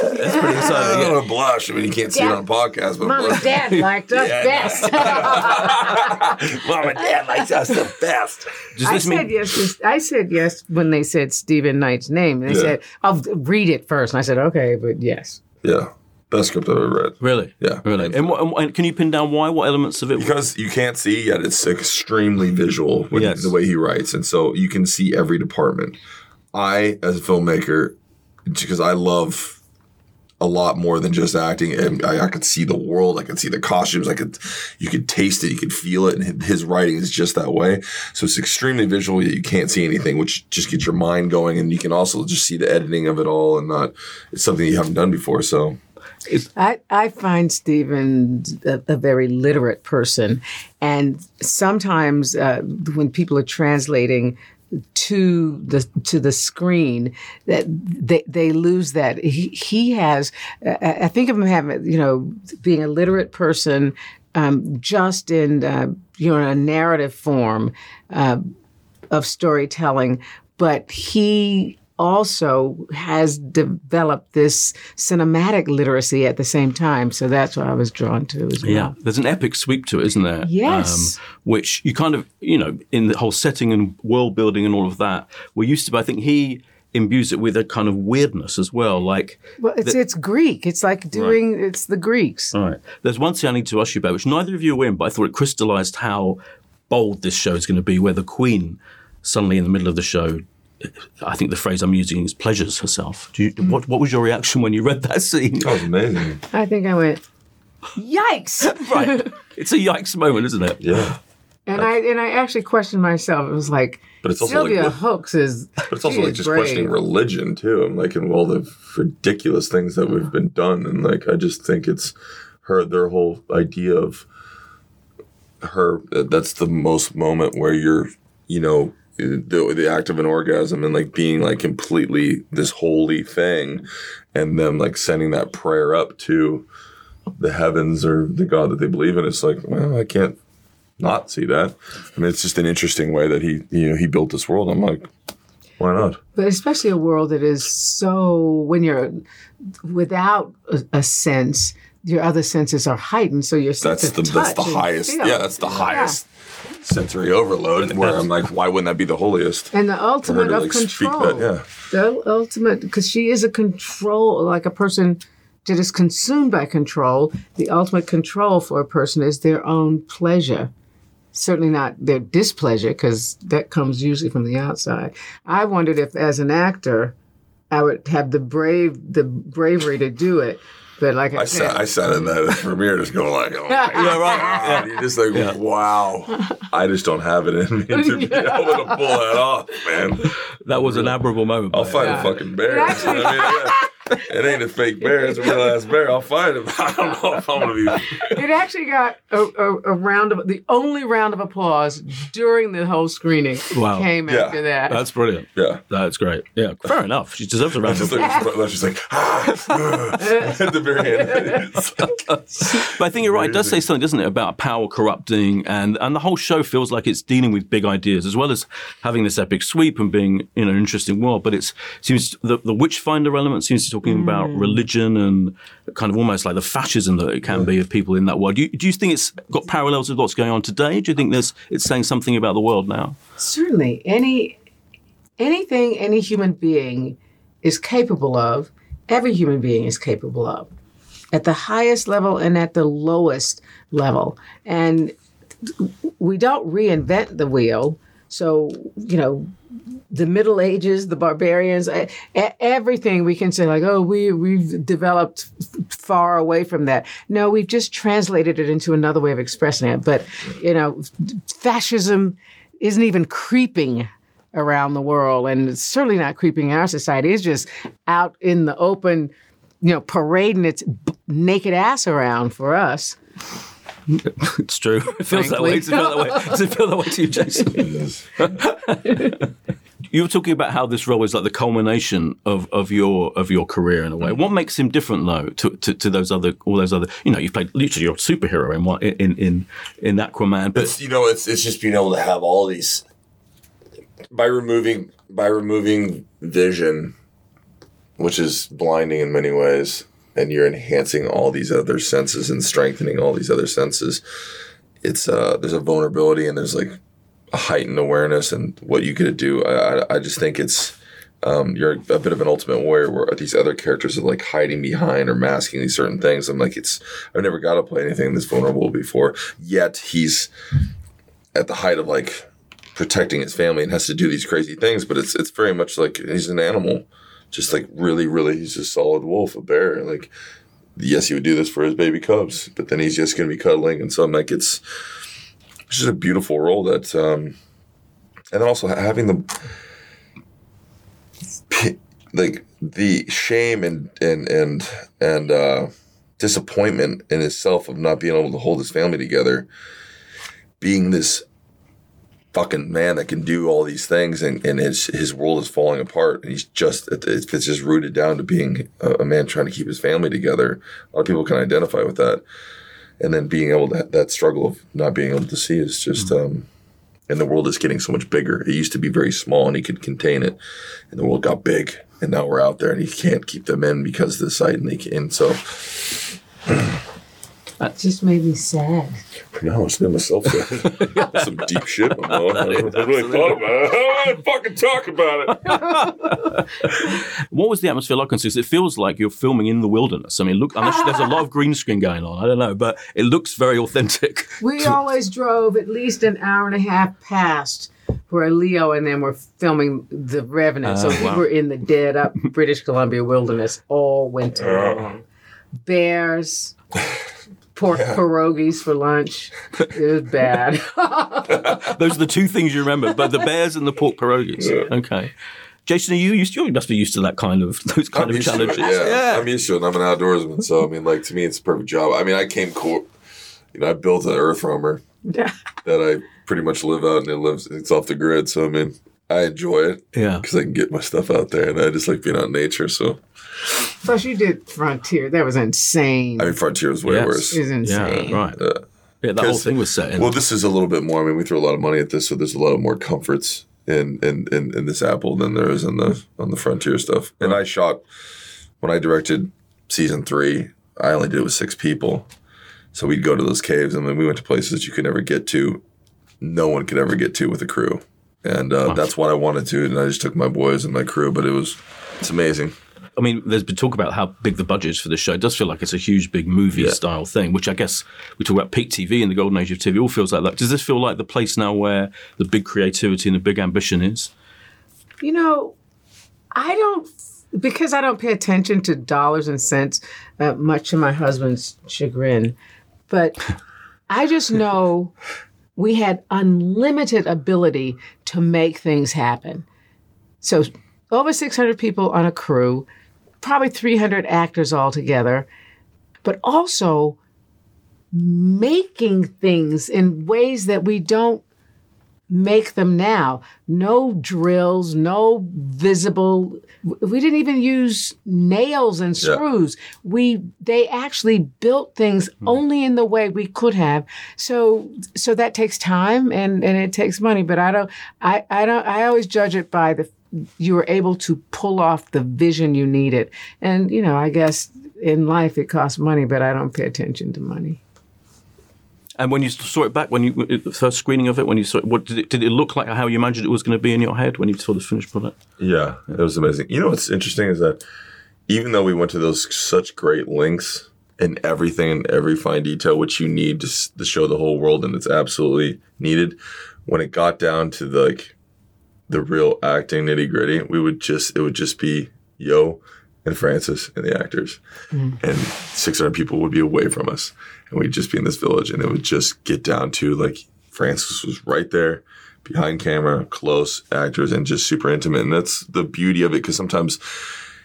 That's pretty I exciting. don't Yeah. want to blush. I mean, you can't see it on a podcast, but Mom and Dad liked us Yeah, best. *laughs* Mom and Dad liked us the best. Does I this said mean? yes. to- I said yes when they said Steven Knight's name. They Yeah. said, "I'll read it first. And I said, "Okay, but yes." Yeah, best script I've ever read. Really? Yeah. Really. And, what, and, and can you pin down why? What elements of it? because you can't see yet it's extremely visual with Yes. the way he writes and so you can see every department i as a filmmaker because i love a lot more than just acting. And I, I could see the world i could see the costumes i could you could taste it you could feel it and his writing is just that way. So it's extremely visual you can't see anything which just gets your mind going. And you can also just see the editing of it all and not it's something you haven't done before so. I, I find Steven a, a very literate person. And sometimes uh, when people are translating to the to the screen that they, they lose that. He, he has I think of him having you know being a literate person um, just in uh, you know a narrative form uh, of storytelling but he also has developed this cinematic literacy at the same time. So that's what I was drawn to as well. Yeah, there's an epic sweep to it, isn't there? Um, Yes. which you kind of, you know, in the whole setting and world building and all of that, we're used to. But I think he imbues it with a kind of weirdness as well. Like, Well, it's it's Greek. It's like doing it's the Greeks. all right, there's one thing I need to ask you about, which neither of you are in, but I thought it crystallized how bold this show is going to be, where the Queen suddenly in the middle of the show. I think the phrase I'm using is pleasures herself. Do you, what, what was your reaction when you read that scene? that was amazing I think I went, yikes! *laughs* right. It's a yikes moment, isn't it? yeah and I and I actually questioned myself. It was like, But it's also like Sylvia what- Hoeks is. But it's also like just brave. questioning religion too, and like and all the ridiculous things that we've been done, and like I just think it's her their whole idea of her. That's the most moment where you're, you know, the the act of an orgasm and like being like completely this holy thing, and them like sending that prayer up to the heavens or the God that they believe in. It's like, well, I can't not see that. I mean, it's just an interesting way that he, you know, he built this world. I'm like, why not? but especially a world that is so when you're without a, a sense your other senses are heightened so your sense That's the that's the highest. feel. Yeah, that's the highest sensory overload. Where I'm like, why wouldn't that be the holiest? and the ultimate of like control that, yeah. the ultimate because she is a control like a person that is consumed by control the ultimate control for a person is their own pleasure certainly not their displeasure because that comes usually from the outside. I wondered if, as an actor, I would have the brave the bravery to do it. But like I, I said, sat, I sat in that premiere just going like, oh my *laughs* Yeah, right. God. You're just like, wow. I just don't have it in me to be *laughs* able to pull that off, man. That was an admirable moment. I'll by fight Yeah. a fucking bear. It actually- *laughs* I mean, yeah. It ain't a fake bear. It's a real ass bear. I'll fight him. *laughs* I don't know if I'm gonna be. it actually got a, a, a round of the only round of applause during the whole screening Wow. came Yeah. after that. That's brilliant. Yeah. That's great. Yeah, fair enough. She deserves a round of just applause. like, that's just like ah, *laughs* at the very end. But I think you're right. It does say something, doesn't it, about power corrupting, and and the whole show feels like it's dealing with big ideas as well as having this epic sweep and being in an interesting world. But it's seems the the witch finder element seems to talking about hmm. religion and kind of almost like the fascism that it can be of people in that world. Do you, do you think it's got parallels with what's going on today? Do you think there's it's saying something about the world now? Certainly, any anything any human being is capable of, every human being is capable of, at the highest level and at the lowest level. And we don't reinvent the wheel. So you know, the Middle Ages, the barbarians, everything we can say like, oh, we we've developed far away from that. No, we've just translated it into another way of expressing it. But you know, fascism isn't even creeping around the world, and it's certainly not creeping in our society. It's just out in the open, you know, parading its naked ass around for us. *laughs* It's true. It feels that way. Does it feel that way? Does it feel that way to you, Jason? *laughs* *laughs* You were talking about how this role is like the culmination of, of your of your career in a way. Mm. What makes him different though to, to, to those other all those other you know you've played literally you're a superhero in what in in in Aquaman, but It's you know, it's it's just being able to have all these by removing by removing vision, which is blinding in many ways, and you're enhancing all these other senses and strengthening all these other senses. It's uh, there's a vulnerability and there's like a heightened awareness and what you could do. I I, I just think it's. Um, you're a bit of an ultimate warrior where these other characters are like hiding behind or masking these certain things. I'm like, it's, I've never got to play anything this vulnerable before. Yet he's, at the height of like protecting his family and has to do these crazy things, but it's it's very much like he's an animal, just like really, really, he's a solid wolf, a bear. Like, yes, he would do this for his baby cubs, but then he's just gonna be cuddling, and so I'm like, it's, it's just a beautiful role that, um, and then also having the, like the shame and and and and uh, disappointment in himself of not being able to hold his family together being this fucking man that can do all these things and, and his his world is falling apart and he's just it's it's just rooted down to being a, man trying to keep his family together. A lot of people can identify with that. And then being able to that struggle of not being able to see is just um and the world is getting so much bigger. It used to be very small and he could contain it and the world got big and now we're out there and he can't keep them in because of the site and they can and so *clears throat* It just made me sad. No, it's been myself. *laughs* Some deep shit. I'm. I really thought about it. I don't want to fucking talk about it. *laughs* what was the atmosphere like on set? 'Cause It feels like you're filming in the wilderness. I mean, look, unless *laughs* there's a lot of green screen going on. I don't know, but it looks very authentic. We always drove at least an hour and a half past where Leo and them were filming The Revenant. so Oh, wow. we were in the dead up British Columbia wilderness all winter uh-huh. long. Bears, pork pierogies for lunch. It was bad. *laughs* Those are the two things you remember, but the bears and the pork pierogies. Okay. Jason, are you used? To, you must be used to that kind of those kind I'm of used to it. challenges. Yeah, yeah. I'm used to it. I'm an outdoorsman, so I mean, like to me, it's a perfect job. I mean, I came cool. You know, I built an earth roamer that I pretty much live out, and it lives. It's off the grid, so I mean, I enjoy it Yeah. because I can get my stuff out there, and I just like being out in nature. So Plus, you did Frontier. That was insane. I mean, Frontier was way Yes. worse. it was insane. Yeah. Right. Uh, Yeah. That whole thing was set in. Well, this is a little bit more. I mean, we threw a lot of money at this, so there's a lot of more comforts in in, in, in this Apple than there is in the on the Frontier stuff. And I shot when I directed season three. I only did it with six people, so we'd go to those caves, and then we went to places you could never get to. No one could ever get to with a crew, and uh, that's what I wanted to. And I just took my boys and my crew, but it was it's amazing. I mean, there's been talk about how big the budget is for the show. It does feel like it's a huge, big movie Yeah. style thing, which I guess we talk about peak TV and the golden age of TV. It all feels like that. Does this feel like the place now where the big creativity and the big ambition is? You know, I don't because I don't pay attention to dollars and cents, uh, much to my husband's chagrin. But *laughs* I just know we had unlimited ability to make things happen. So over 600 people on a crew, probably 300 actors altogether, but also making things in ways that we don't make them now. No drills, no visible. We didn't even use nails and Yeah. screws. We they actually built things hmm. only in the way we could have. So so that takes time and and it takes money. But I don't. I I don't. I always judge it by the you were able to pull off the vision you needed. And you know, I guess in life it costs money, but I don't pay attention to money. And when you saw it back, when you the first screening of it, when you saw it, what did it, did it look like? How you imagined it was going to be in your head when you saw the finished product? Yeah, it was amazing. You know what's interesting is that even though we went to those such great lengths and everything and every fine detail which you need to, to show the whole world and it's absolutely needed, when it got down to the, like the real acting nitty gritty, we would just it would just be Yo and Francis and the actors, mm. and 600 people would be away from us, and we'd just be in this village, and it would just get down to like Francis was right there behind camera, close actors, and just super intimate. And that's the beauty of it because sometimes,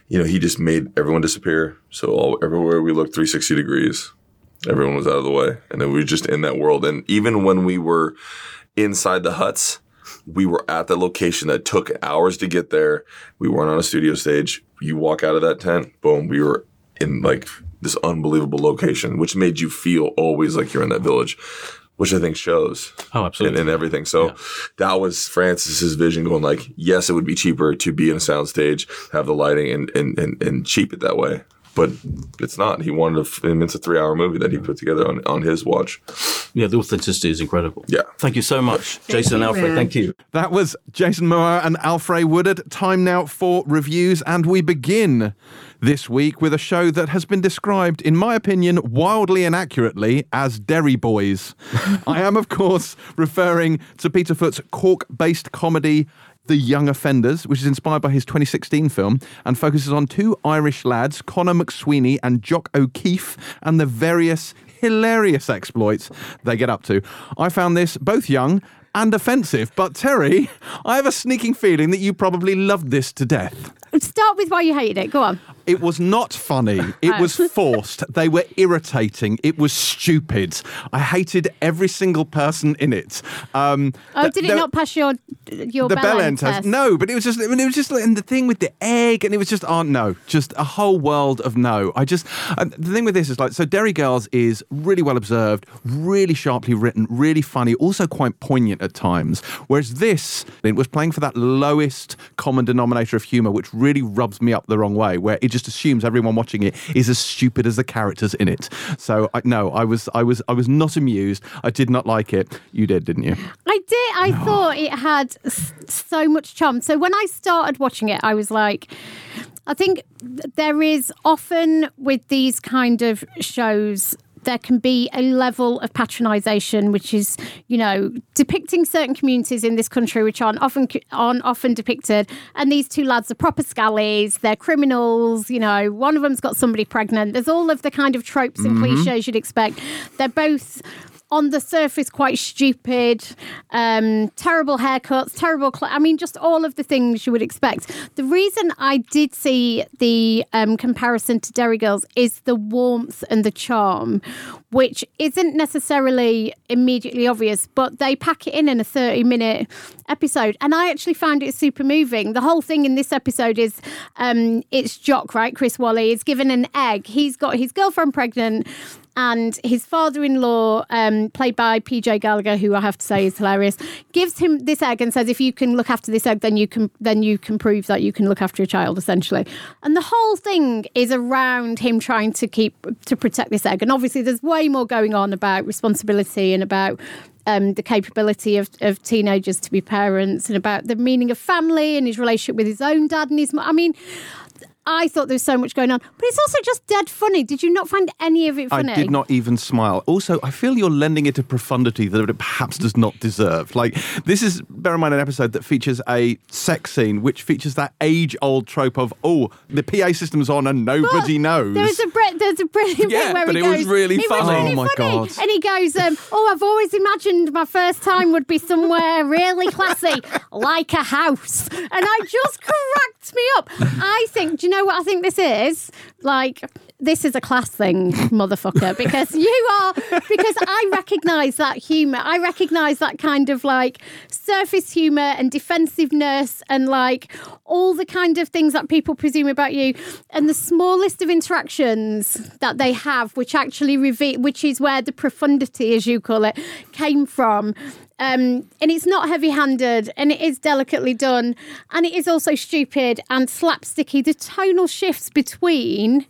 you know, he just made everyone disappear. So all, everywhere we looked 360 degrees, everyone was out of the way. And then we were just in that world. And even when we were inside the huts, we were at the location that took hours to get there. We weren't on a studio stage. You walk out of that tent, boom, we were in like this unbelievable location, which made you feel always like you're in that village, which I think shows Oh, absolutely. and everything. So that was Francis's vision going like, yes, it would be cheaper to be in a soundstage, have the lighting and, and, and, and cheap it that way. But it's not. He wanted to, f- and it's a three hour movie that he put together on, on his watch. yeah, the authenticity is incredible. Yeah. Thank you so much, Jason and Alfre. Thank you. That was Jason Momoa and Alfre Woodard. Time now for reviews, and we begin this week with a show that has been described, in my opinion, wildly inaccurately as Derry Boys. *laughs* I am, of course, referring to Peter Foott's Cork-based comedy. The Young Offenders, which is inspired by his 2016 film and focuses on two Irish lads, Connor McSweeney and Jock O'Keeffe, and the various hilarious exploits they get up to. I found this both young and offensive. But Terry, I have a sneaking feeling that you probably loved this to death. Start with why you hated it. Go on. It was not funny. It was forced. They were irritating. It was stupid. I hated every single person in it. Um, Oh, th- did it there- not pass your your the bell end test. No, but it was just I mean, it was just like, and the thing with the egg, and it was just oh no, just a whole world of no. I just and the thing with this is like so. Derry Girls is really well observed, really sharply written, really funny, also quite poignant at times. Whereas this it was playing for that lowest common denominator of humour, which really rubs me up the wrong way. Where it just assumes everyone watching it is as stupid as the characters in it. So I, no, I was I was I was not amused. I did not like it. You did, didn't you? I did. I *sighs* thought it had so much charm. So when I started watching it, I was like, I think there is often with these kind of shows. There can be a level of patronisation, which is, you know, depicting certain communities in this country which aren't often aren't often depicted. And these two lads are proper scallies. They're criminals. You know, one of them's got somebody pregnant. There's all of the kind of tropes and mm-hmm. cliches you'd expect. They're both on the surface quite stupid, um, terrible haircuts, terrible. Cl- I mean, just all of the things you would expect. The reason I did see the um, comparison to Derry Girls is the warmth and the charm, which isn't necessarily immediately obvious, but they pack it in in a thirty-minute episode, and I actually found it super moving. The whole thing in this episode is um, it's Jock, right? Chris Walley is given an egg. He's got his girlfriend pregnant and his father-in-law, um, played by PJ Gallagher, who I have to say is hilarious, gives him this egg and says, "If you can look after this egg, then you can then you can prove that you can look after a child." Essentially, and the whole thing is around him trying to keep to protect this egg. And obviously, there's way more going on about responsibility and about um, the capability of, of teenagers to be parents and about the meaning of family and his relationship with his own dad and his mum. I mean, I thought there was so much going on, but it's also just dead funny. Did you not find any of it funny? I did not even smile. Also, I feel you're lending it a profundity that it perhaps does not deserve. Like, this is, bear in mind, an episode that features a sex scene, which features that age old trope of, oh, the PA system's on and nobody knows. There's a bre- there's a brilliant Yeah, bit where but he it was really it was funny. really Oh my funny. God. And he goes, um, "Oh, I've always imagined my first time would be somewhere really classy, like a house." And I just cracked me up. I think, do you know what I think this is? Like. This is a class thing, *laughs* motherfucker, because you are, because I recognise that humour. I recognise that kind of like surface humour and defensiveness and like all the kind of things that people presume about you. And the smallest of interactions that they have, which actually reveal, which is where the profundity, as you call it, came from. Um, and it's not heavy handed and it is delicately done and it is also stupid and slapsticky. The tonal shifts between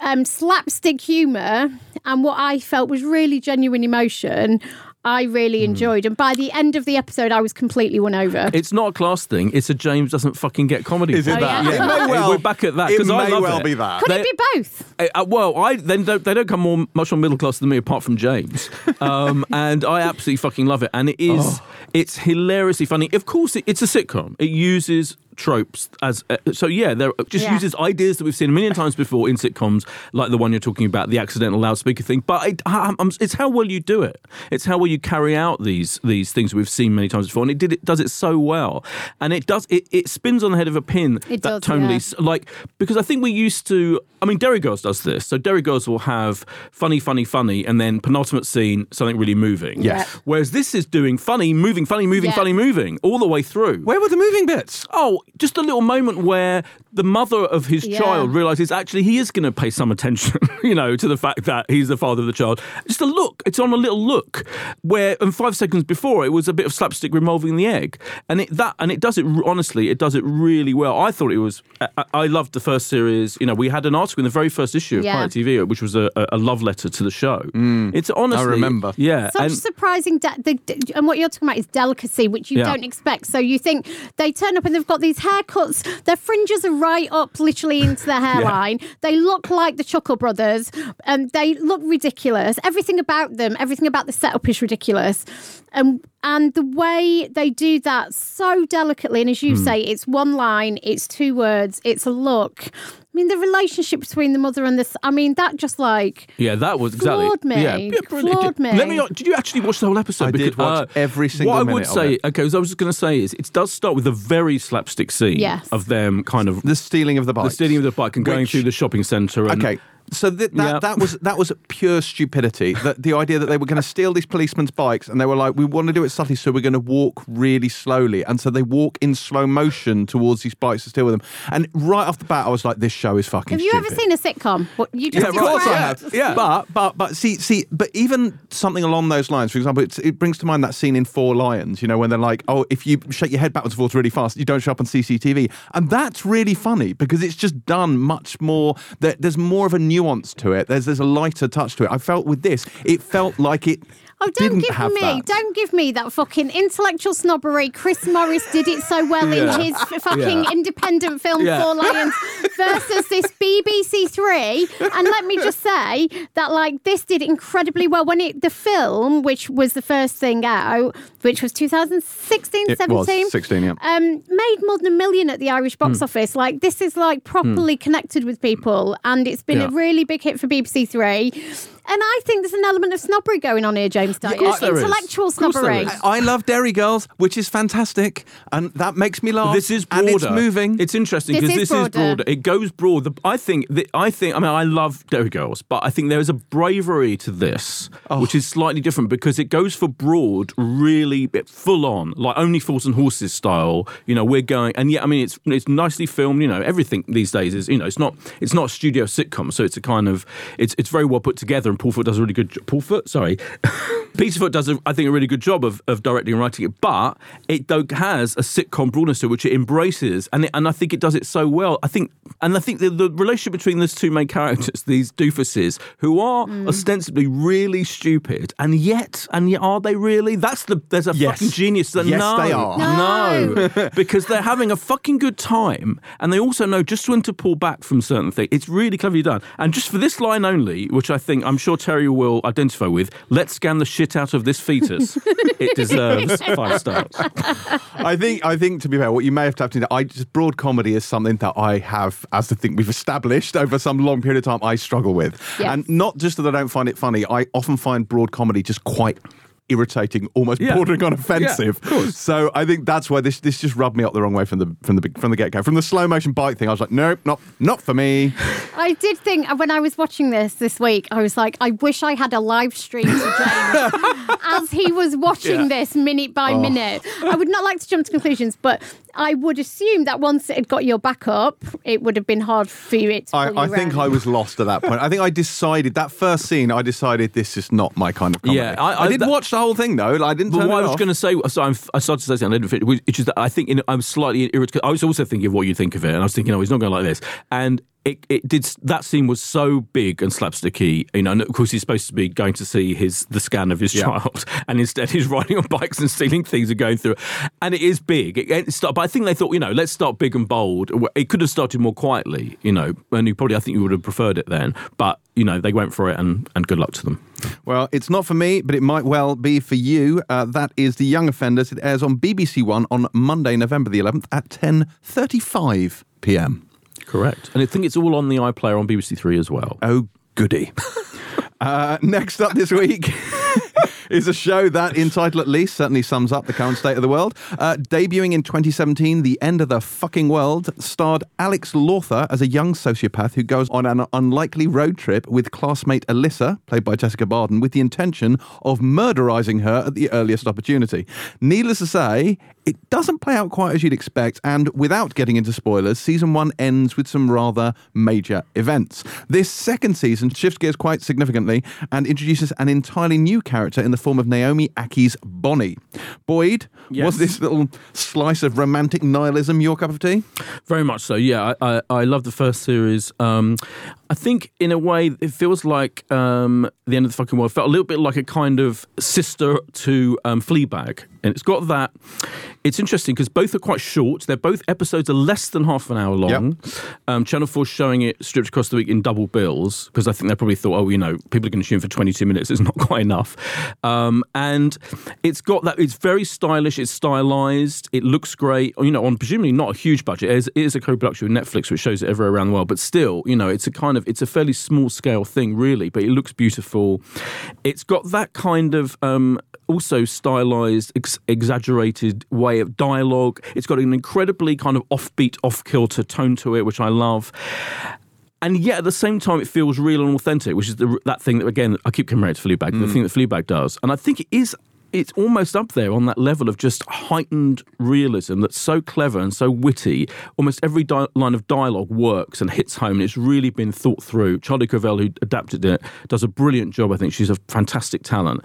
um, slapstick humour and what I felt was really genuine emotion, I Hmm. really enjoyed. And by the end of the episode, I was completely won over. It's not a class thing. It's a James doesn't fucking get comedy. Is it thing. that? yeah. It may well. We're back at that It because I may love well it. be that. Could They- it be both? Uh, uh, well, I then don't, they don't come more much more middle class than me, apart from James, *laughs* um, and I absolutely fucking love it. And it is Oh. it's hilariously funny. Of course, it, it's a sitcom. It uses tropes as uh, so. Yeah, there just Yeah. uses ideas that we've seen a million times before in sitcoms, like the one you're talking about, the accidental loudspeaker thing. But it, I, I'm- it's how well you do it. It's how well you carry out these these things we've seen many times before, and it did it does it so well. And it does it, it spins on the head of a pin. It that does, tonally yeah. like because I think we used to. I mean, Derry Girls does this. So Derry Girls will have funny, funny, funny, and then penultimate scene something really moving. Yes. Whereas this is doing funny, moving, funny, moving, Yeah. funny, moving all the way through. Where were the moving bits? Oh, just a little moment where the mother of his Yeah. child realizes actually he is going to pay some attention, *laughs* you know, to the fact that he's the father of the child. Just a look. It's on a little look where, and five seconds before, it was a bit of slapstick revolving the egg, and it that and it does it honestly. It does it really well. I thought it was. I, I loved the first series. You know, we had an article in the very first issue of Yeah. Pilot TV, which was a, a a love letter to the show. Mm. It's honestly. I remember. Yeah. Such and- surprising, de- the, and what you're talking about is delicacy, which you Yeah. don't expect. So you think they turn up and they've got these haircuts, their fringes are right up, literally into their *laughs* hairline. They look like the Chuckle Brothers, and they look ridiculous. Everything about them, everything about the setup is ridiculous, and and the way they do that so delicately, and as you hmm. say, it's one line, it's two words, it's a look. I mean, the relationship between the mother and this. I mean, that just like Yeah, that was exactly. Floored me. Yeah, yeah. Floored me. Let me. Uh, did you actually watch the whole episode? I did watch every single What I would of say, it. okay, as I was just going to say is, it does start with a very slapstick scene Yes. of them kind of The stealing of the bike. the stealing of the bike and going through the shopping centre. And, Okay. So th- that Yeah. that was that was pure stupidity. That the idea that they were going to steal these policemen's bikes and they were like, we want to do it subtly, so we're going to walk really slowly, and so they walk in slow motion towards these bikes to steal with them. And right off the bat, I was like, this show is fucking. Have you ever seen a sitcom? What you just Yeah, of course I have. Yeah, but but but see see, but even something along those lines. For example, it's, it brings to mind that scene in Four Lions. You know, when they're like, "Oh, if you shake your head backwards and forwards really fast, you don't show up on CCTV," and that's really funny because it's just done much more. There, there's more of a nuance to it. There's there's a lighter touch to it. I felt with this, it felt like it. Oh, don't give me, that. don't give me that fucking intellectual snobbery. Chris Morris did it so well Yeah. in his fucking Yeah. independent film Yeah. Four Lions *laughs* versus this BBC Three. And let me just say that like this did incredibly well when it the film, which was the first thing out, which was 2016, It 17. was 16, yeah. um, made more than a million at the Irish box Hmm. office. Like this is like properly connected with people, and it's been a really big hit for BBC Three. And I think there's an element of snobbery going on here, James Dyer. course there is. Intellectual Of course there snobbery. is. I love Derry Girls, which is fantastic, and that makes me laugh. This is broader. and broader. it's moving. It's interesting This because is this is broader. broader. It goes broad. The- I think. that I think. I mean, I love Derry Girls, but I think there is a bravery to this, Oh. which is slightly different because it goes for broad, really full on, like only fools and horses style. You know, we're going, and yeah, I mean, it's it's nicely filmed. You know, everything these days is you know, it's not it's not a studio sitcom, so it's a kind of it's it's very well put together. And Paul Foot does a really good. jo- Paul Foot, sorry. *laughs* Peter Foott does, a, I think, a really good job of, of directing and writing it, but it do- has a sitcom broadness to it, which it embraces, and it, and I think it does it so well. I think And I think the, the relationship between those two main characters, these doofuses, who are Mm. ostensibly really stupid, and yet, and yet, are they really? That's the there's a Yes. fucking genius. That, Yes, no, they are. No, *laughs* because they're having a fucking good time, and they also know just when to pull back from certain things. It's really cleverly done. And just for this line only, which I think I'm sure Terry will identify with, let's scan the shit out of this fetus. *laughs* it deserves five stars. I think I think to be fair, what you may have tapped into, I just broad comedy is something that I have, as I think we've established over some long period of time, I struggle with, Yes. and not just that I don't find it funny. I often find broad comedy just quite irritating, almost Yeah. bordering on offensive. Yeah, of course. So I think that's why this this just rubbed me up the wrong way from the from the from the get go. From the slow motion bike thing, I was like, nope, not not for me. I did think uh, when I was watching this this week, I was like, I wish I had a live stream to James *laughs* as he was watching Yeah. this minute by minute. I would not like to jump to conclusions, but I would assume that once it had got your back up, it would have been hard for you it to I, pull I think. I was lost at that point. I think I decided that first scene. I decided this is not my kind of comedy. Yeah, I- I- did that- watch the whole thing though. Like, I didn't. But what I was going to say, so I'm, I started to say something, I didn't fit, which is that I think in, I'm slightly irritated. I was also thinking of what you think of it, and I was thinking, oh, he's not going to like this. And it, it did. That scene was so big and slapsticky, you know. And of course, he's supposed to be going to see his the scan of his Yeah. child, *laughs* and instead he's riding on bikes and stealing things and going through. it. And it is big. It, it start, but I think they thought, you know, let's start big and bold. It could have started more quietly, you know. And you probably, I think you would have preferred it then. But you know, they went for it, and and good luck to them. Well, it's not for me, but it might well be for you. Uh, that is The Young Offenders. It airs on BBC One on Monday, November the 11th at 10.35 p.m. Correct. And I think it's all on the iPlayer on BBC Three as well. Oh, goody. *laughs* uh, next up this week *laughs* is a show that, in title at least, certainly sums up the current state of the world. Uh, debuting in 2017, The End of the Fucking World starred Alex Lawther as a young sociopath who goes on an unlikely road trip with classmate Alyssa, played by Jessica Barden, with the intention of murderizing her at the earliest opportunity. Needless to say, it doesn't play out quite as you'd expect, and without getting into spoilers, season one ends with some rather major events. This second season shifts gears quite significantly and introduces an entirely new character in the form of Naomi Ackie's Bonnie. Boyd, Yes. was this little slice of romantic nihilism your cup of tea? Very much so. Yeah, I, I, I love the first series. Um, I think in a way it feels like um, the end of the fucking world felt a little bit like a kind of sister to um, Fleabag, and it's got that. It's interesting because both are quite short. They're both episodes are less than half an hour long. Um, Channel Four showing it stripped across the week in double bills because I think they probably thought, oh, you know, people are going to tune for twenty two minutes. It's not *laughs* quite enough. Um, and it's got that. It's very stylish. It's stylized. It looks great. You know, on presumably not a huge budget. It is, it is a co-production with Netflix, which shows it everywhere around the world. But still, you know, it's a kind of it's a fairly small scale thing, really. But it looks beautiful. It's got that kind of um, also stylized, ex- exaggerated way of dialogue. It's got an incredibly kind of offbeat, off kilter tone to it, which I love and yet at the same time it feels real and authentic, which is the, that thing that again I keep coming back to Fleabag, the thing that Fleabag does, and I think it is. It's almost up there on that level of just heightened realism that's so clever and so witty. Almost every di- line of dialogue works and hits home, and it's really been thought through. Charlie Covell, who adapted it, does a brilliant job. I think she's a fantastic talent.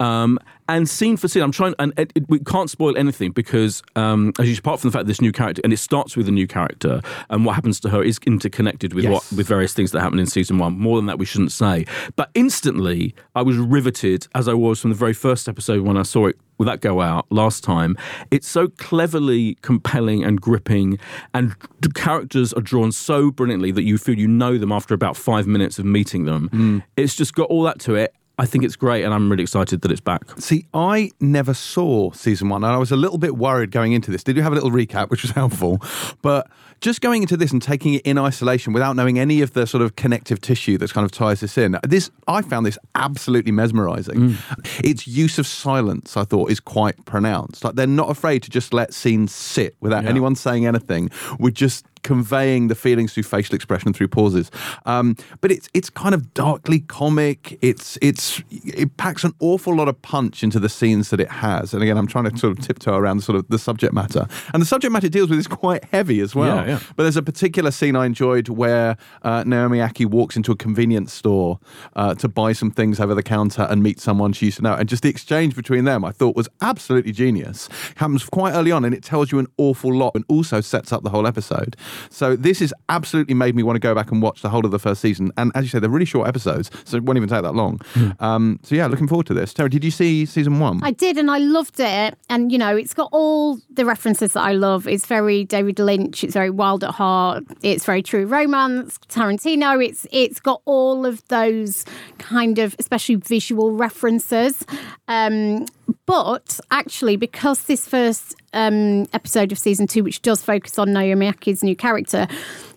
Um, and scene for scene, I'm trying, and it, it- we can't spoil anything because, um, as you, apart from the fact that this new character, and it starts with a new character, and what happens to her is interconnected with Yes. what with various things that happen in season one. More than that, we shouldn't say. But instantly, I was riveted as I was from the very first episode when I saw it. With that go out last time, it's so cleverly compelling and gripping, and the characters are drawn so brilliantly that you feel you know them after about five minutes of meeting them. It's just got all that to it. I think it's great, and I'm really excited that it's back. See, I never saw season one, and I was a little bit worried going into this. Did you have a little recap, which was helpful? But just going into this and taking it in isolation without knowing any of the sort of connective tissue that kind of ties this in, this I found this absolutely mesmerizing. Mm. Its use of silence, I thought, is quite pronounced. Like they're not afraid to just let scenes sit without Yeah. anyone saying anything. We're just conveying the feelings through facial expression through pauses. Um, but it's it's kind of darkly comic. It's it's it packs an awful lot of punch into the scenes that it has. And again i'm trying to sort of tiptoe around sort of the subject matter. And the subject matter it deals with is quite heavy as well. Yeah, yeah. but there's a particular scene i enjoyed where uh, naomi ackie walks into a convenience store uh, to buy some things over the counter and meet someone she used to know. And just the exchange between them i thought was absolutely genius. It happens quite early on and it tells you an awful lot and also sets up the whole episode So this has absolutely made me want to go back and watch the whole of the first season. And as you say, they're really short episodes, so it won't even take that long. Um, so yeah, looking forward to this. Terry, did you see season one? I did, and I loved it. And you know, it's got all the references that I love. It's very David Lynch. It's very wild at heart. It's very true romance. Tarantino. It's it's got all of those kind of, especially visual references. Um, but actually, because this first um, episode of season two, which does focus on Naomi Ackie's new character,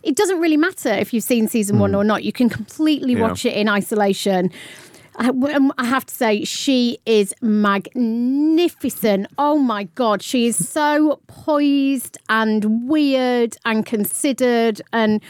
it doesn't really matter if you've seen season one or not. You can completely Yeah. watch it in isolation. I, um, I have to say, she is magnificent. Oh my God. She is so poised and weird and considered. And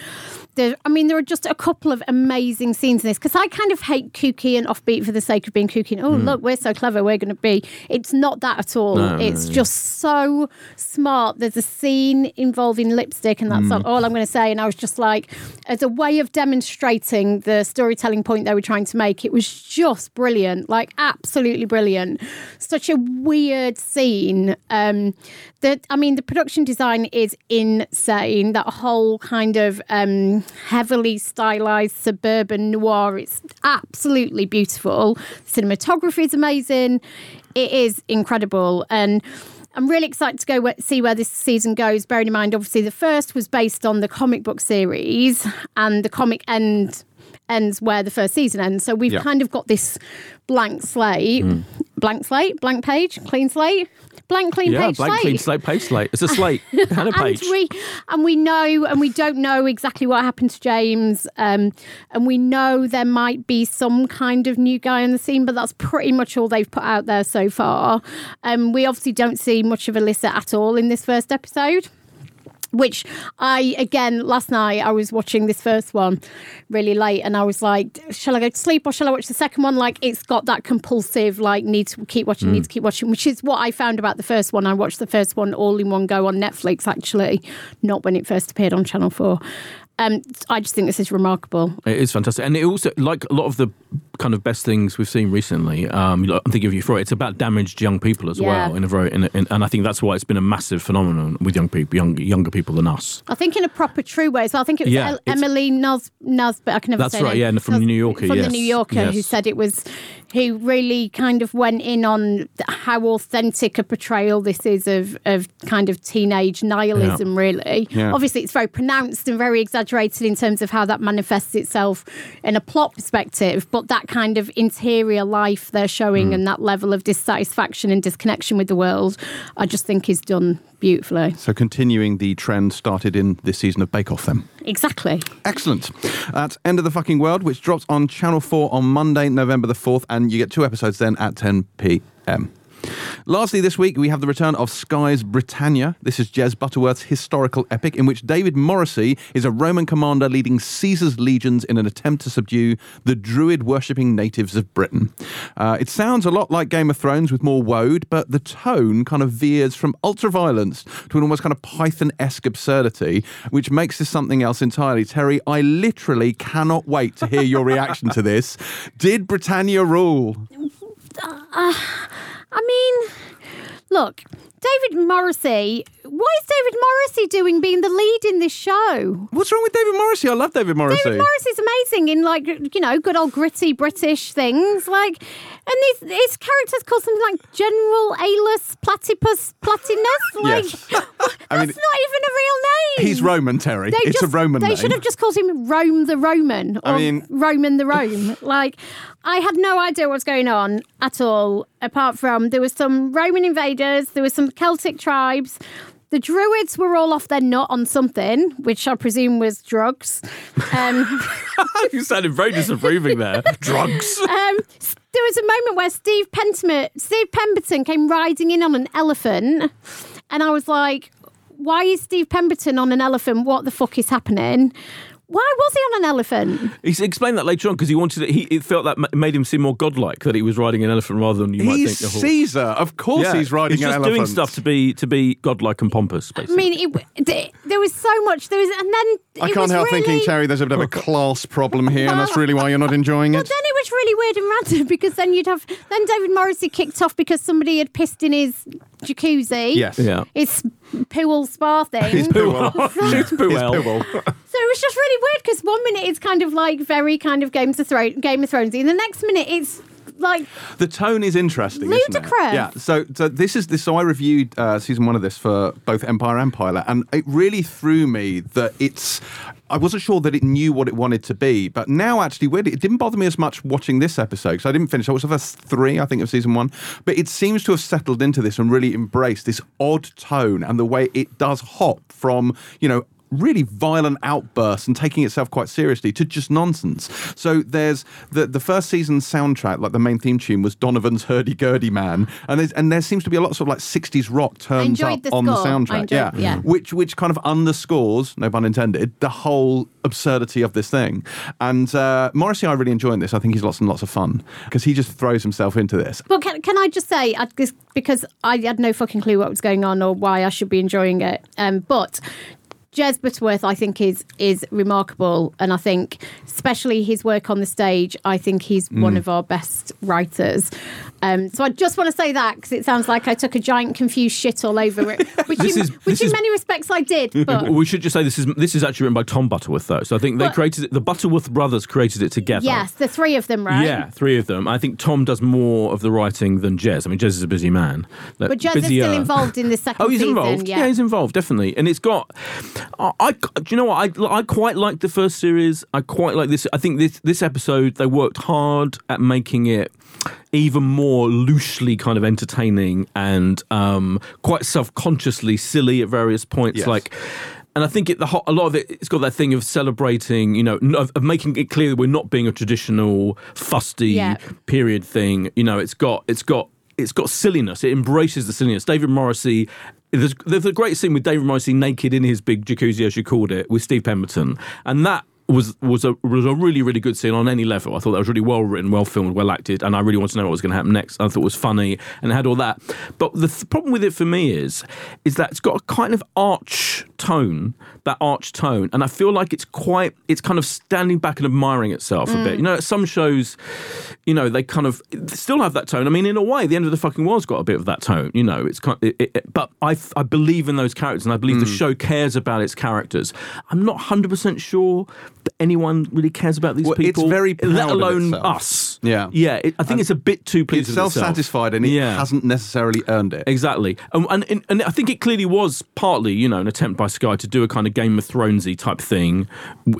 there, I mean, there are just a couple of amazing scenes in this because I kind of hate kooky and offbeat for the sake of being kooky. And, oh, look, we're so clever. We're going to be. It's not that at all. No, no, it's yeah. just so smart. There's a scene involving lipstick, and that's Mm. all I'm going to say. And I was just like, as a way of demonstrating the storytelling point they were trying to make, it was just brilliant, like absolutely brilliant. Such a weird scene. Um, that I mean, the production design is insane. That whole kind of um, heavily stylized suburban noir. It's absolutely beautiful. Cinematography is amazing. It is incredible, and. I'm really excited to go see where this season goes. Bearing in mind, obviously, the first was based on the comic book series, and the comic end ends where the first season ends. So we've Yeah. kind of got this blank slate, blank slate, blank page, clean slate, blank clean Yeah, page blank, slate. clean slate, page slate. It's a slate *laughs* and a And page. we and we know and we don't know exactly what happened to James, um, and we know there might be some kind of new guy on the scene, but that's pretty much all they've put out there so far. Um, we obviously don't see much of Alyssa at all in this first episode. Which I again last night I was watching this first one really late and I was like, shall I go to sleep or shall I watch the second one? Like it's got that compulsive like need to keep watching, need to keep watching, which is what I found about the first one. I watched the first one all in one go on Netflix actually, not when it first appeared on Channel Four. Um, I just think this is remarkable. It is fantastic, and it also like a lot of the kind of best things we've seen recently. Um, I'm thinking of Euphoria. It's about damaged young people as Yeah. well, in a very, in a, in, and I think that's why it's been a massive phenomenon with young people, young, younger people than us. I think in a proper true way So. I think it was Yeah, Emily Nas Nasbit. I can never That's say right, name. yeah, from Nas- New Yorker, From yes, the New Yorker, who said it was, who really kind of went in on how authentic a portrayal this is of of kind of teenage nihilism. Really, Yeah. obviously it's very pronounced and very exaggerated in terms of how that manifests itself in a plot perspective. But that kind of interior life they're showing Hmm. and that level of dissatisfaction and disconnection with the world, I just think is done beautifully. So continuing the trend started in this season of Bake Off then. Exactly. Excellent. That's End of the Fucking World, which drops on Channel 4 on Monday, November the 4th, and you get two episodes then at 10 p.m. Lastly, this week we have the return of Sky's Britannia. This is Jez Butterworth's historical epic in which David Morrissey is a Roman commander leading Caesar's legions in an attempt to subdue the druid worshipping natives of Britain. Uh, it sounds a lot like Game of Thrones with more woad, but the tone kind of veers from ultra violence to an almost kind of Python esque absurdity, which makes this something else entirely. Terry, I literally cannot wait to hear your reaction to this. Did Britannia rule? I mean, look, David Morrissey. What is David Morrissey doing being the lead in this show? What's wrong with David Morrissey? I love David Morrissey. David Morrissey's amazing in like you know good old gritty British things like, and his his character's called something like General Aulus Platypus Platinus. *laughs* Like Yes. *laughs* that's I mean- not even a real name. He's Roman, Terry. They it's just, a Roman They name. should have just called him Rome the Roman or I mean- Roman the *laughs* Rome. like, I had no idea what was going on at all, apart from there was some Roman invaders, there was some Celtic tribes. The Druids were all off their nut on something, which I presume was drugs. Um, *laughs* you sounded very disapproving there. *laughs* Drugs. um, there was a moment where Steve Steve Pemberton came riding in on an elephant, and I was like, "Why is Steve Pemberton on an elephant? What the fuck is happening?" Why was he on an elephant? He explained that later on because he wanted it. He it felt that ma- made him seem more godlike that he was riding an elephant rather than you might He's think a horse. Caesar. Of course Yeah, he's riding he's an just elephant. doing stuff to be to be godlike and pompous. Basically. I mean, it, th- there was so much. There was, and then I it can't was help really, thinking, Terry, there's a bit of a class problem here, and that's really why you're not enjoying it. But it. then it was really weird and random *laughs* because then you'd have then David Morrissey kicked off because somebody had pissed in his jacuzzi. Yes. yeah. His pool spa thing. His Pooel. Shoots His Puel. Pooel. So it was just really weird because one minute it's kind of like very kind of Games of Thrones, Game of Thrones, and the next minute it's like The tone is interesting, isn't it? Ludicrous. Yeah. So, so this is this. So I reviewed uh, season one of this for both Empire and Pilot, and it really threw me that it's. I wasn't sure that it knew what it wanted to be, but now actually, weirdly, it didn't bother me as much watching this episode because I didn't finish. I was the first three, I think, of season one, but it seems to have settled into this and really embraced this odd tone and the way it does hop from you know really violent outbursts and taking itself quite seriously to just nonsense. So there's the the first season soundtrack, like the main theme tune was Donovan's Hurdy Gurdy Man, and there's, and there seems to be a lot of sort of like 60s rock turns enjoyed up the on the soundtrack. enjoyed- yeah. yeah. which which kind of underscores, no pun intended, the whole absurdity of this thing. And uh, Morrissey, I really enjoying this. I think he's lots and lots of fun because he just throws himself into this. But can, can I just say, because I had no fucking clue what was going on or why I should be enjoying it. Um, but Jez Butterworth, I think, is is remarkable, and I think, especially his work on the stage, I think he's Mm. one of our best writers. Um, so I just want to say that because it sounds like I took a giant confused shit all over it, *laughs* which, in, is- which in is- many respects I did. But We should just say this is this is actually written by Tom Butterworth though. So I think they But- created it. The Butterworth brothers created it together. yes, the three of them, right? Yeah, three of them. I think Tom does more of the writing than Jez. I mean, Jez is a busy man. But Jez is still involved in the second *laughs* Oh, he's season. involved. Yeah. he's involved definitely, and it's got. I, I do you know what I I quite like the first series. I quite like this. I think this this episode they worked hard at making it even more loosely kind of entertaining and um, quite self consciously silly at various points. Yes. Like. And I think it, the ho- a lot of it, it's got that thing of celebrating, you know, of, of making it clear that we're not being a traditional fusty Yeah. period thing. You know, it's got it's got it's got silliness. It embraces the silliness. David Morrissey. There's, there's a great scene with David Morrissey naked in his big jacuzzi, as you called it, with Steve Pemberton, and that was was a was a really really good scene on any level. I thought that was really well written, well filmed, well acted, and I really wanted to know what was going to happen next. I thought it was funny and it had all that. But the th- problem with it for me is is that it's got a kind of arch tone, that arch tone, and I feel like it's quite it's kind of standing back and admiring itself a bit. Mm. You know, some shows, you know, they kind of still have that tone. I mean, in a way, the end of the fucking world's got a bit of that tone. You know, it's kind. It, it, but I I believe in those characters, and I believe the mm. show cares about its characters. I'm not hundred percent sure that anyone really cares about these Well, it's people, very let alone itself. us. Yeah. yeah. It, I think it's a bit too pleased It's self-satisfied and it Yeah. hasn't necessarily earned it. Exactly, um, and, and and I think it clearly was partly, you know, an attempt by Sky to do a kind of Game of Thronesy type thing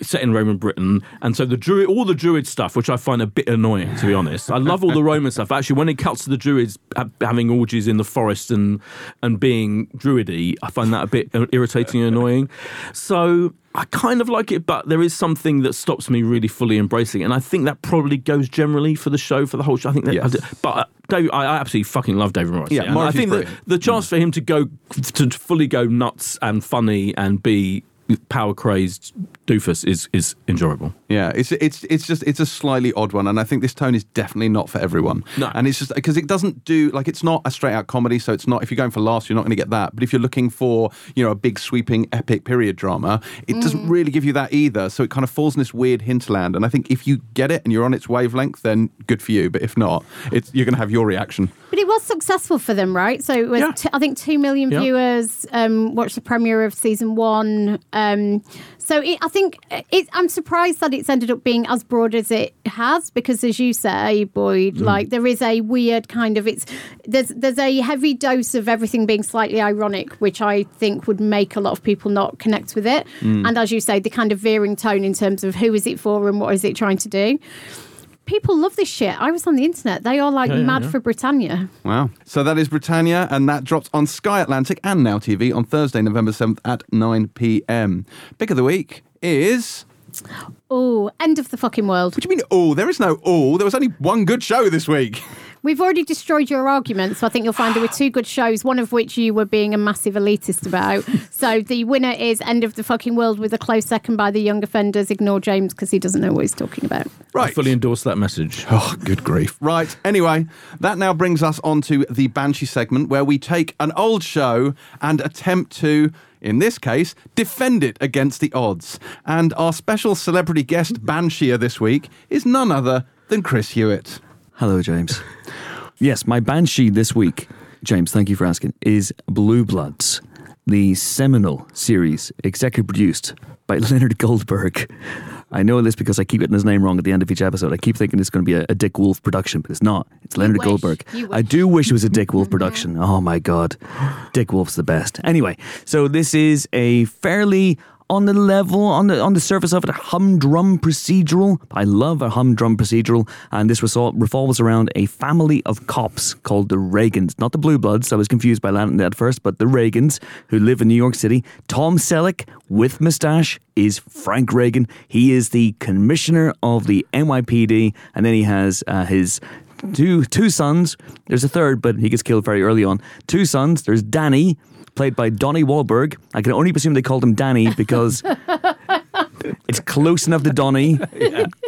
set in Roman Britain, and so the druid, all the druid stuff, which I find a bit annoying to be honest. I love all the Roman stuff. Actually, when it cuts to the druids having orgies in the forest and and being druidy, I find that a bit irritating and annoying. So. I kind of like it, but there is something that stops me really fully embracing it, and I think that probably goes generally for the show, for the whole show. I think that, Yes. but uh, David, I, I absolutely fucking love David Morrissey. Yeah, And I think that the chance for him to go to fully go nuts and funny and be power crazed doofus is is enjoyable. Yeah, it's it's it's just it's a slightly odd one, and I think this tone is definitely not for everyone. No. and it's just because it doesn't do like it's not a straight out comedy, so it's not. If you're going for laughs, you're not going to get that. But if you're looking for you know a big sweeping epic period drama, it doesn't really give you that either. So it kind of falls in this weird hinterland. And I think if you get it and you're on its wavelength, then good for you. But if not, it's you're going to have your reaction. But it was successful for them, right? So it was, Yeah. t- I think, two million Yeah. viewers um, watched the premiere of season one. Um, so it, I think it, I'm surprised that it's ended up being as broad as it has, because as you say, Boyd, Mm. like there is a weird kind of it's there's there's a heavy dose of everything being slightly ironic, which I think would make a lot of people not connect with it. Mm. And as you say, the kind of veering tone in terms of who is it for and what is it trying to do. People love this shit. I was on the internet. They are like Yeah, yeah, mad yeah. for Britannia. Wow. So that is Britannia, and that drops on Sky Atlantic and Now TV on Thursday, November 7th at 9 p.m. Pick of the week is. Oh, end of the fucking world. What do you mean, oh? There is no oh. There was only one good show this week. *laughs* We've already destroyed your argument, so I think you'll find there were two good shows, one of which you were being a massive elitist about. so the winner is End of the Fucking World with a close second by the Young Offenders. Ignore James because he doesn't know what he's talking about. I Right. fully endorse that message. *laughs* Oh, good grief. Right. Anyway, that now brings us on to the Banshee segment where we take an old show and attempt to, in this case, defend it against the odds. And our special celebrity guest Bansheeer this week is none other than Chris Hewitt. Hello, James. yes, my banshee this week, James, thank you for asking, is Blue Bloods, the seminal series executive produced by *laughs* Leonard Goldberg. I know this because I keep getting his name wrong at the end of each episode. I keep thinking it's going to be a, a Dick Wolf production, but it's not. It's Leonard. Goldberg. I do wish it was a Dick Wolf *laughs* production. Oh my God. Dick Wolf's the best. Anyway, so this is a fairly on the level, on the on the surface of it, a humdrum procedural. I love a humdrum procedural, and this resol- revolves around a family of cops called the Reagans, not the Blue Bloods. I was confused by that at first, but the Reagans who live in New York City. Tom Selleck with mustache is Frank Reagan. He is the commissioner of the NYPD, and then he has uh, his two two sons. There's a third, but he gets killed very early on. Two sons. There's Danny, played by Donnie Wahlberg. I can only presume they called him Danny because *laughs* it's close enough to Donnie,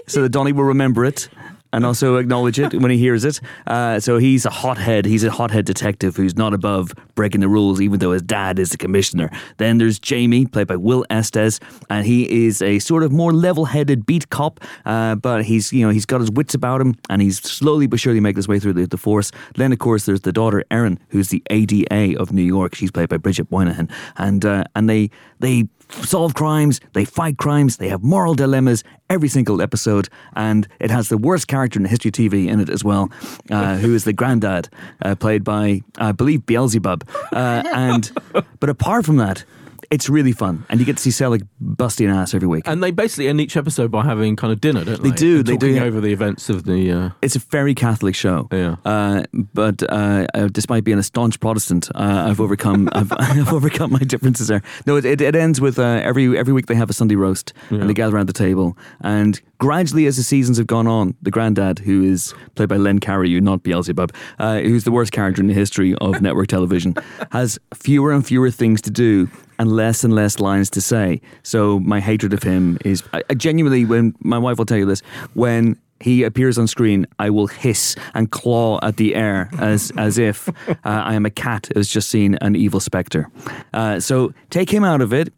so that Donnie will remember it. And also acknowledge it when he hears it. Uh, so he's a hothead. He's a hothead detective who's not above breaking the rules, even though his dad is the commissioner. Then there's Jamie, played by Will Estes, and he is a sort of more level-headed beat cop. Uh, but he's you know he's got his wits about him, and he's slowly but surely making his way through the, the force. Then of course there's the daughter Erin, who's the ADA of New York. She's played by Bridget Moynahan, and uh, and they they solve crimes, they fight crimes, they have moral dilemmas every single episode, and it has the worst character in history TV in it as well, uh, who is the granddad, uh, played by I believe Beelzebub. Uh, and but apart from that, it's really fun, and you get to see Selleck busting ass every week. And they basically end each episode by having kind of dinner, don't they? They do, And they do, yeah. over the events of the. Uh, It's a very Catholic show. Yeah. Uh, but uh, uh, despite being a staunch Protestant, uh, I've overcome *laughs* I've, I've overcome my differences there. No, it, it, it ends with uh, every every week they have a Sunday roast and they gather around the table. And gradually, as the seasons have gone on, the granddad, who is played by Len Cariou, not Beelzebub, uh, who's the worst character in the history of *laughs* network television, has fewer and fewer things to do and less and less lines to say. So my hatred of him is I, I genuinely when my wife will tell you this when he appears on screen, I will hiss and claw at the air as as if uh, I am a cat who's just seen an evil spectre. Uh, so take him out of it.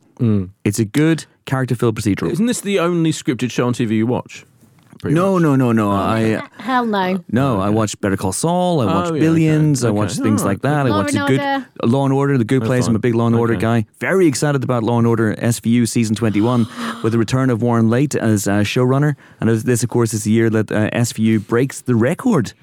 It's a good character-filled procedural. isn't this the only scripted show on TV you watch? Pretty No, much. no, no, no. I Hell no. no. I watched Better Call Saul. I watched Oh, yeah, Billions. okay, I watched okay. things like that. I Law watched and a good Order. Law and Order. The Good Oh, Place. I'm a fine. big Law and Order Okay. guy. Very excited about Law and Order SVU season 21 with the return of Warren Leight as uh, showrunner. And as this, of course, is the year that uh, SVU breaks the record.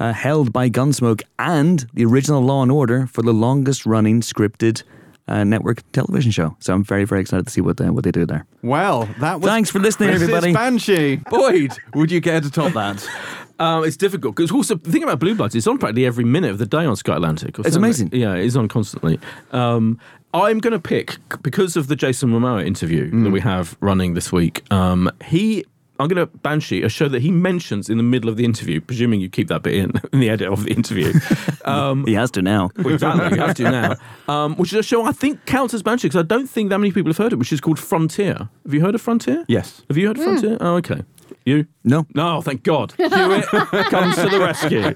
Uh, held by Gunsmoke and the original Law and Order for the longest running scripted uh, network television show. So I'm very, very excited to see what uh, what they do there. Well, that was. Thanks for listening, Chris's everybody. Banshee. Boyd, would you care to top that? *laughs* Um, it's difficult because also the thing about Blue Bloods, it's on practically every minute of the day on Sky Atlantic. or It's something. amazing. Yeah, it's on constantly. Um, I'm going to pick because of the Jason Momoa interview that we have running this week. Um, he. I'm going to Banshee, a show that he mentions in the middle of the interview, presuming you keep that bit in, *laughs* in the edit of the interview. *laughs* Um, He has to now. well, exactly, you have to now. Um, which is a show I think counts as Banshee because I don't think that many people have heard it, which is called Frontier. Have you heard of Frontier? Yes. Have you heard of Frontier? Oh, okay. You? No. No, thank God. Hewitt *laughs* comes to the rescue.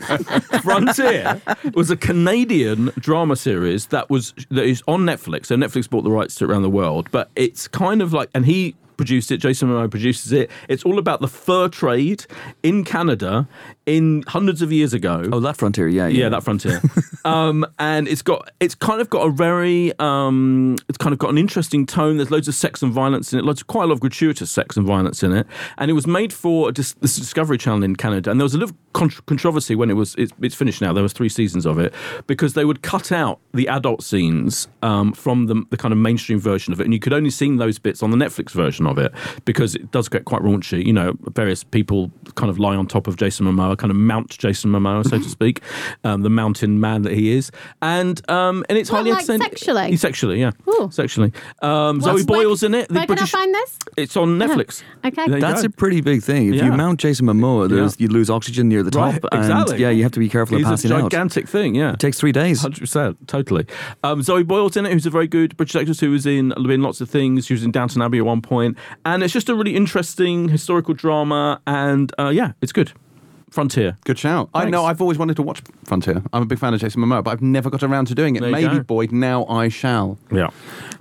Frontier was a Canadian drama series that was that is on Netflix. So Netflix bought the rights to it around the world, but it's kind of like, and he produced it. Jason Momoa produces it. It's all about the fur trade in Canada in hundreds of years ago. Oh, that frontier, yeah, yeah. Yeah, that frontier. *laughs* um, and it's got it's kind of got a very um, it's kind of got an interesting tone. There's loads of sex and violence in it. Loads, quite a lot of gratuitous sex and violence in it. And it was made for dis- this Discovery Channel in Canada. And there was a little contr controversy when it was it's, it's finished now. There was three seasons of it because they would cut out the adult scenes um, from the, the kind of mainstream version of it, and you could only see those bits on the Netflix version of it because it does get quite raunchy. You know, various people kind of lie on top of Jason Momoa, kind of mount Jason Momoa, so to speak, um, the mountain man that he is, and um, and it's What, highly like entertaining. sexually? Sexually, yeah, Ooh. sexually. Um, Zoe where- Boyle's in it. The Where can I British. find this? It's on Netflix. Okay. There That's a pretty big thing. If you mount Jason Momoa, there's, you lose oxygen near the top. Right, and exactly. yeah, you have to be careful He's of a passing out. gigantic thing, yeah. It takes three days. Hundred percent, totally. Um, Zoe Boyle's in it, who's a very good British actress who was in in lots of things. She was in Downton Abbey at one point, and it's just a really interesting historical drama. And uh, yeah, it's good. Frontier. Good shout. I know I've always wanted to watch Frontier. I'm a big fan of Jason Momoa, but I've never got around to doing it. There Maybe, go. Boyd, now I shall. Yeah.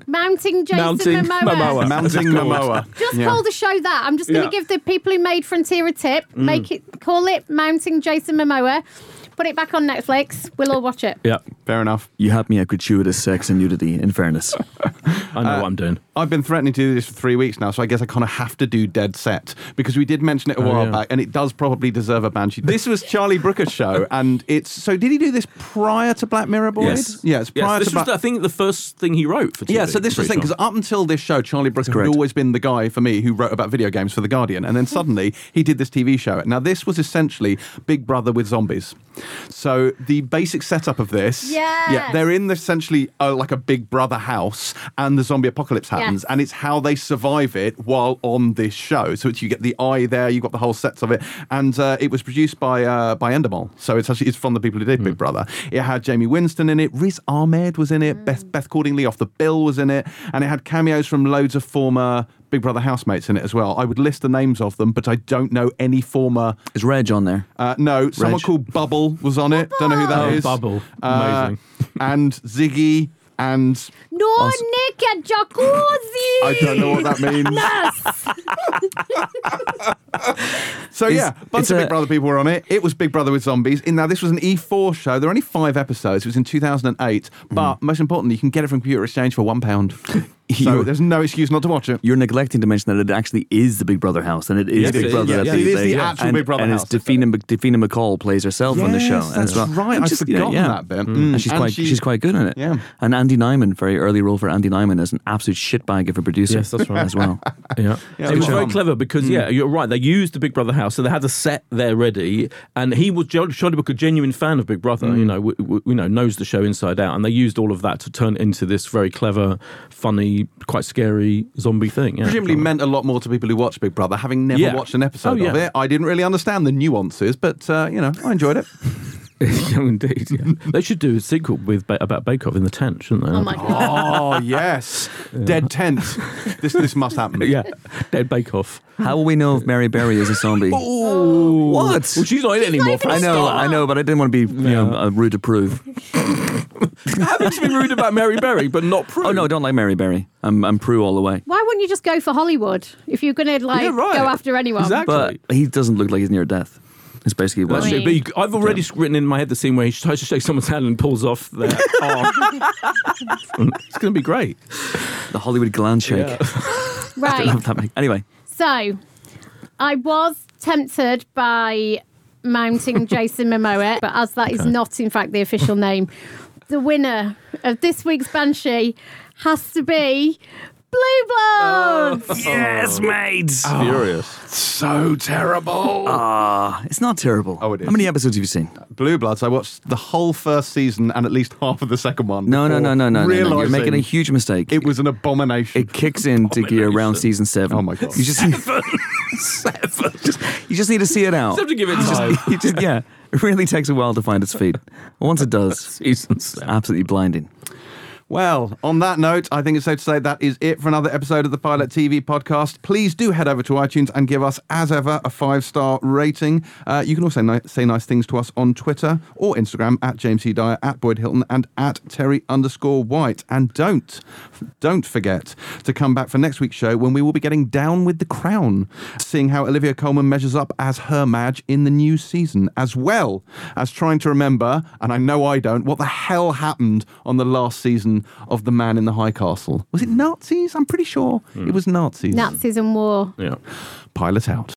Mounting Jason Mounting Momoa. Momoa. Mounting Momoa. Just Yeah. call the show that. I'm just going to Yeah. give the people who made Frontier a tip. Make it call it Mounting Jason Momoa. Put it back on Netflix. We'll all watch it. Yeah. Fair enough. You had me at gratuitous sex and nudity, in fairness. *laughs* I know what I'm doing. Uh, I've been threatening to do this for three weeks now, so I guess I kind of have to do Dead Set because we did mention it a oh, while yeah. back, and it does probably deserve a banshee. This was Charlie Brooker's show, *laughs* and it's so. Did he do this prior to Black Mirror, Boyd? Yes. Yeah, it's Yes, this to was, Black. I think, the first thing he wrote for TV. Yeah, so this was the thing because pretty up until this show, Charlie Brooker had always been the guy for me who wrote about video games for the Guardian, and then *laughs* suddenly he did this TV show. Now this was essentially Big Brother with zombies. So the basic setup of this, yeah, they're in essentially uh, like a Big Brother house, and the zombie apocalypse happens, Yes. and it's how they survive it while on this show. So it's, you get the eye there, you've got the whole sets of it, and uh, it was produced by uh, by Endemol. So it's actually it's from the people who did Big Brother. It had Jaime Winstone in it, Riz Ahmed was in it, Beth Beth Cordingly off the bill was in it, and it had cameos from loads of former. Big Brother housemates in it as well. I would list the names of them, but I don't know any former. Is Reg on there? Uh, no, someone Reg. called Bubble was on it. Don't know who that Oh, is. Bubble. Uh, Amazing. *laughs* and Ziggy and No naked jacuzzi. I don't know what that means. *laughs* So yeah, bunch of a- Big Brother people were on it. It was Big Brother with zombies. In now, this was an E4 show. There are only five episodes. It was in 2008. But most importantly, you can get it from Computer Exchange for one pound. *laughs* so there's no excuse not to watch it. You're neglecting to mention that it actually is the Big Brother house, and it is Yes, Big it is. Brother. Yeah, that yeah, it is they- the actual and, Big Brother and house. it's Davina, Mc- Davina McCall plays herself on the show Yes, as that's well. right. I'd just, you know, forgotten yeah. that bit. Mm. And she's And quite she- she's quite good in it. Yeah. And Andy Nyman, very early role for Andy Nyman as an absolute shitbag of a producer. Yes, that's right. as well. *laughs* Yeah, Yeah, it was very um, clever because mm. yeah, you're right. They used the Big Brother house, so they had a set there ready, and he was Charlie Brooker, a genuine fan of Big Brother. You mm. know, w- w- you know, knows the show inside out, and they used all of that to turn it into this very clever, funny, quite scary zombie thing. Yeah, Presumably meant a lot more to people who watch Big Brother, having never Yeah. watched an episode Oh, of it. I didn't really understand the nuances, but uh, you know, I enjoyed it. *laughs* *laughs* yeah, indeed. Yeah. *laughs* they should do a sequel with about Bake Off in the tent, shouldn't they? Oh my god. oh yes, Dead Tent. This this must happen. Yeah, Dead Bake Off. How will we know if Mary Berry is a zombie? *laughs* Oh, What? Well, she's not in it anymore. not for even a I know, start. I know, but I didn't want to be you know, uh, rude to prove. Having to be rude about Mary Berry, but not Prue. Oh no, I don't like Mary Berry. I'm I'm Prue all the way. Why wouldn't you just go for Hollywood if you're going to like Yeah, right. go after anyone? Exactly. But he doesn't look like he's near death. It's basically what. That's it. But you- I've already written in my head the scene where he tries to shake someone's hand and pulls off their *laughs* arm. it's going to be great. The Hollywood gland shake. Yeah. *laughs* I don't know Right. if that makes- Anyway, So, I was tempted by mounting Jason Momoa, *laughs* but as that is not, in fact, the official name, the winner of this week's Banshee has to be Blue Bloods. yes, mate. Furious. So terrible. Ah, it's not terrible. Oh, it is. How many episodes have you seen? Blue Bloods. I watched the whole first season and at least half of the second one. No, no, before no, no, no, no, no. You're realising making a huge mistake. It was an abomination. It kicks into gear around season seven. Oh my God. You just *laughs* *laughs* Just- you just need to see it out. Just have to give it time. *laughs* You just- yeah, it really takes a while to find its feet. Once it does, Season it's seven. absolutely blinding. Well, on that note, I think it's safe to say that is it for another episode of the Pilot TV podcast. Please do head over to iTunes and give us, as ever, a five star rating. Uh, you can also ni- say nice things to us on Twitter or Instagram at James C. Dyer, at Boyd Hilton, and at Terri underscore White. And don't, don't forget to come back for next week's show when we will be getting down with the crown, seeing how Olivia Colman measures up as her Madge in the new season, as well as trying to remember, and I know I don't, what the hell happened on the last season of The Man in the High Castle. Was it Nazis? I'm pretty sure it hmm. was Nazis. Nazis and war. Yeah. Pilot out.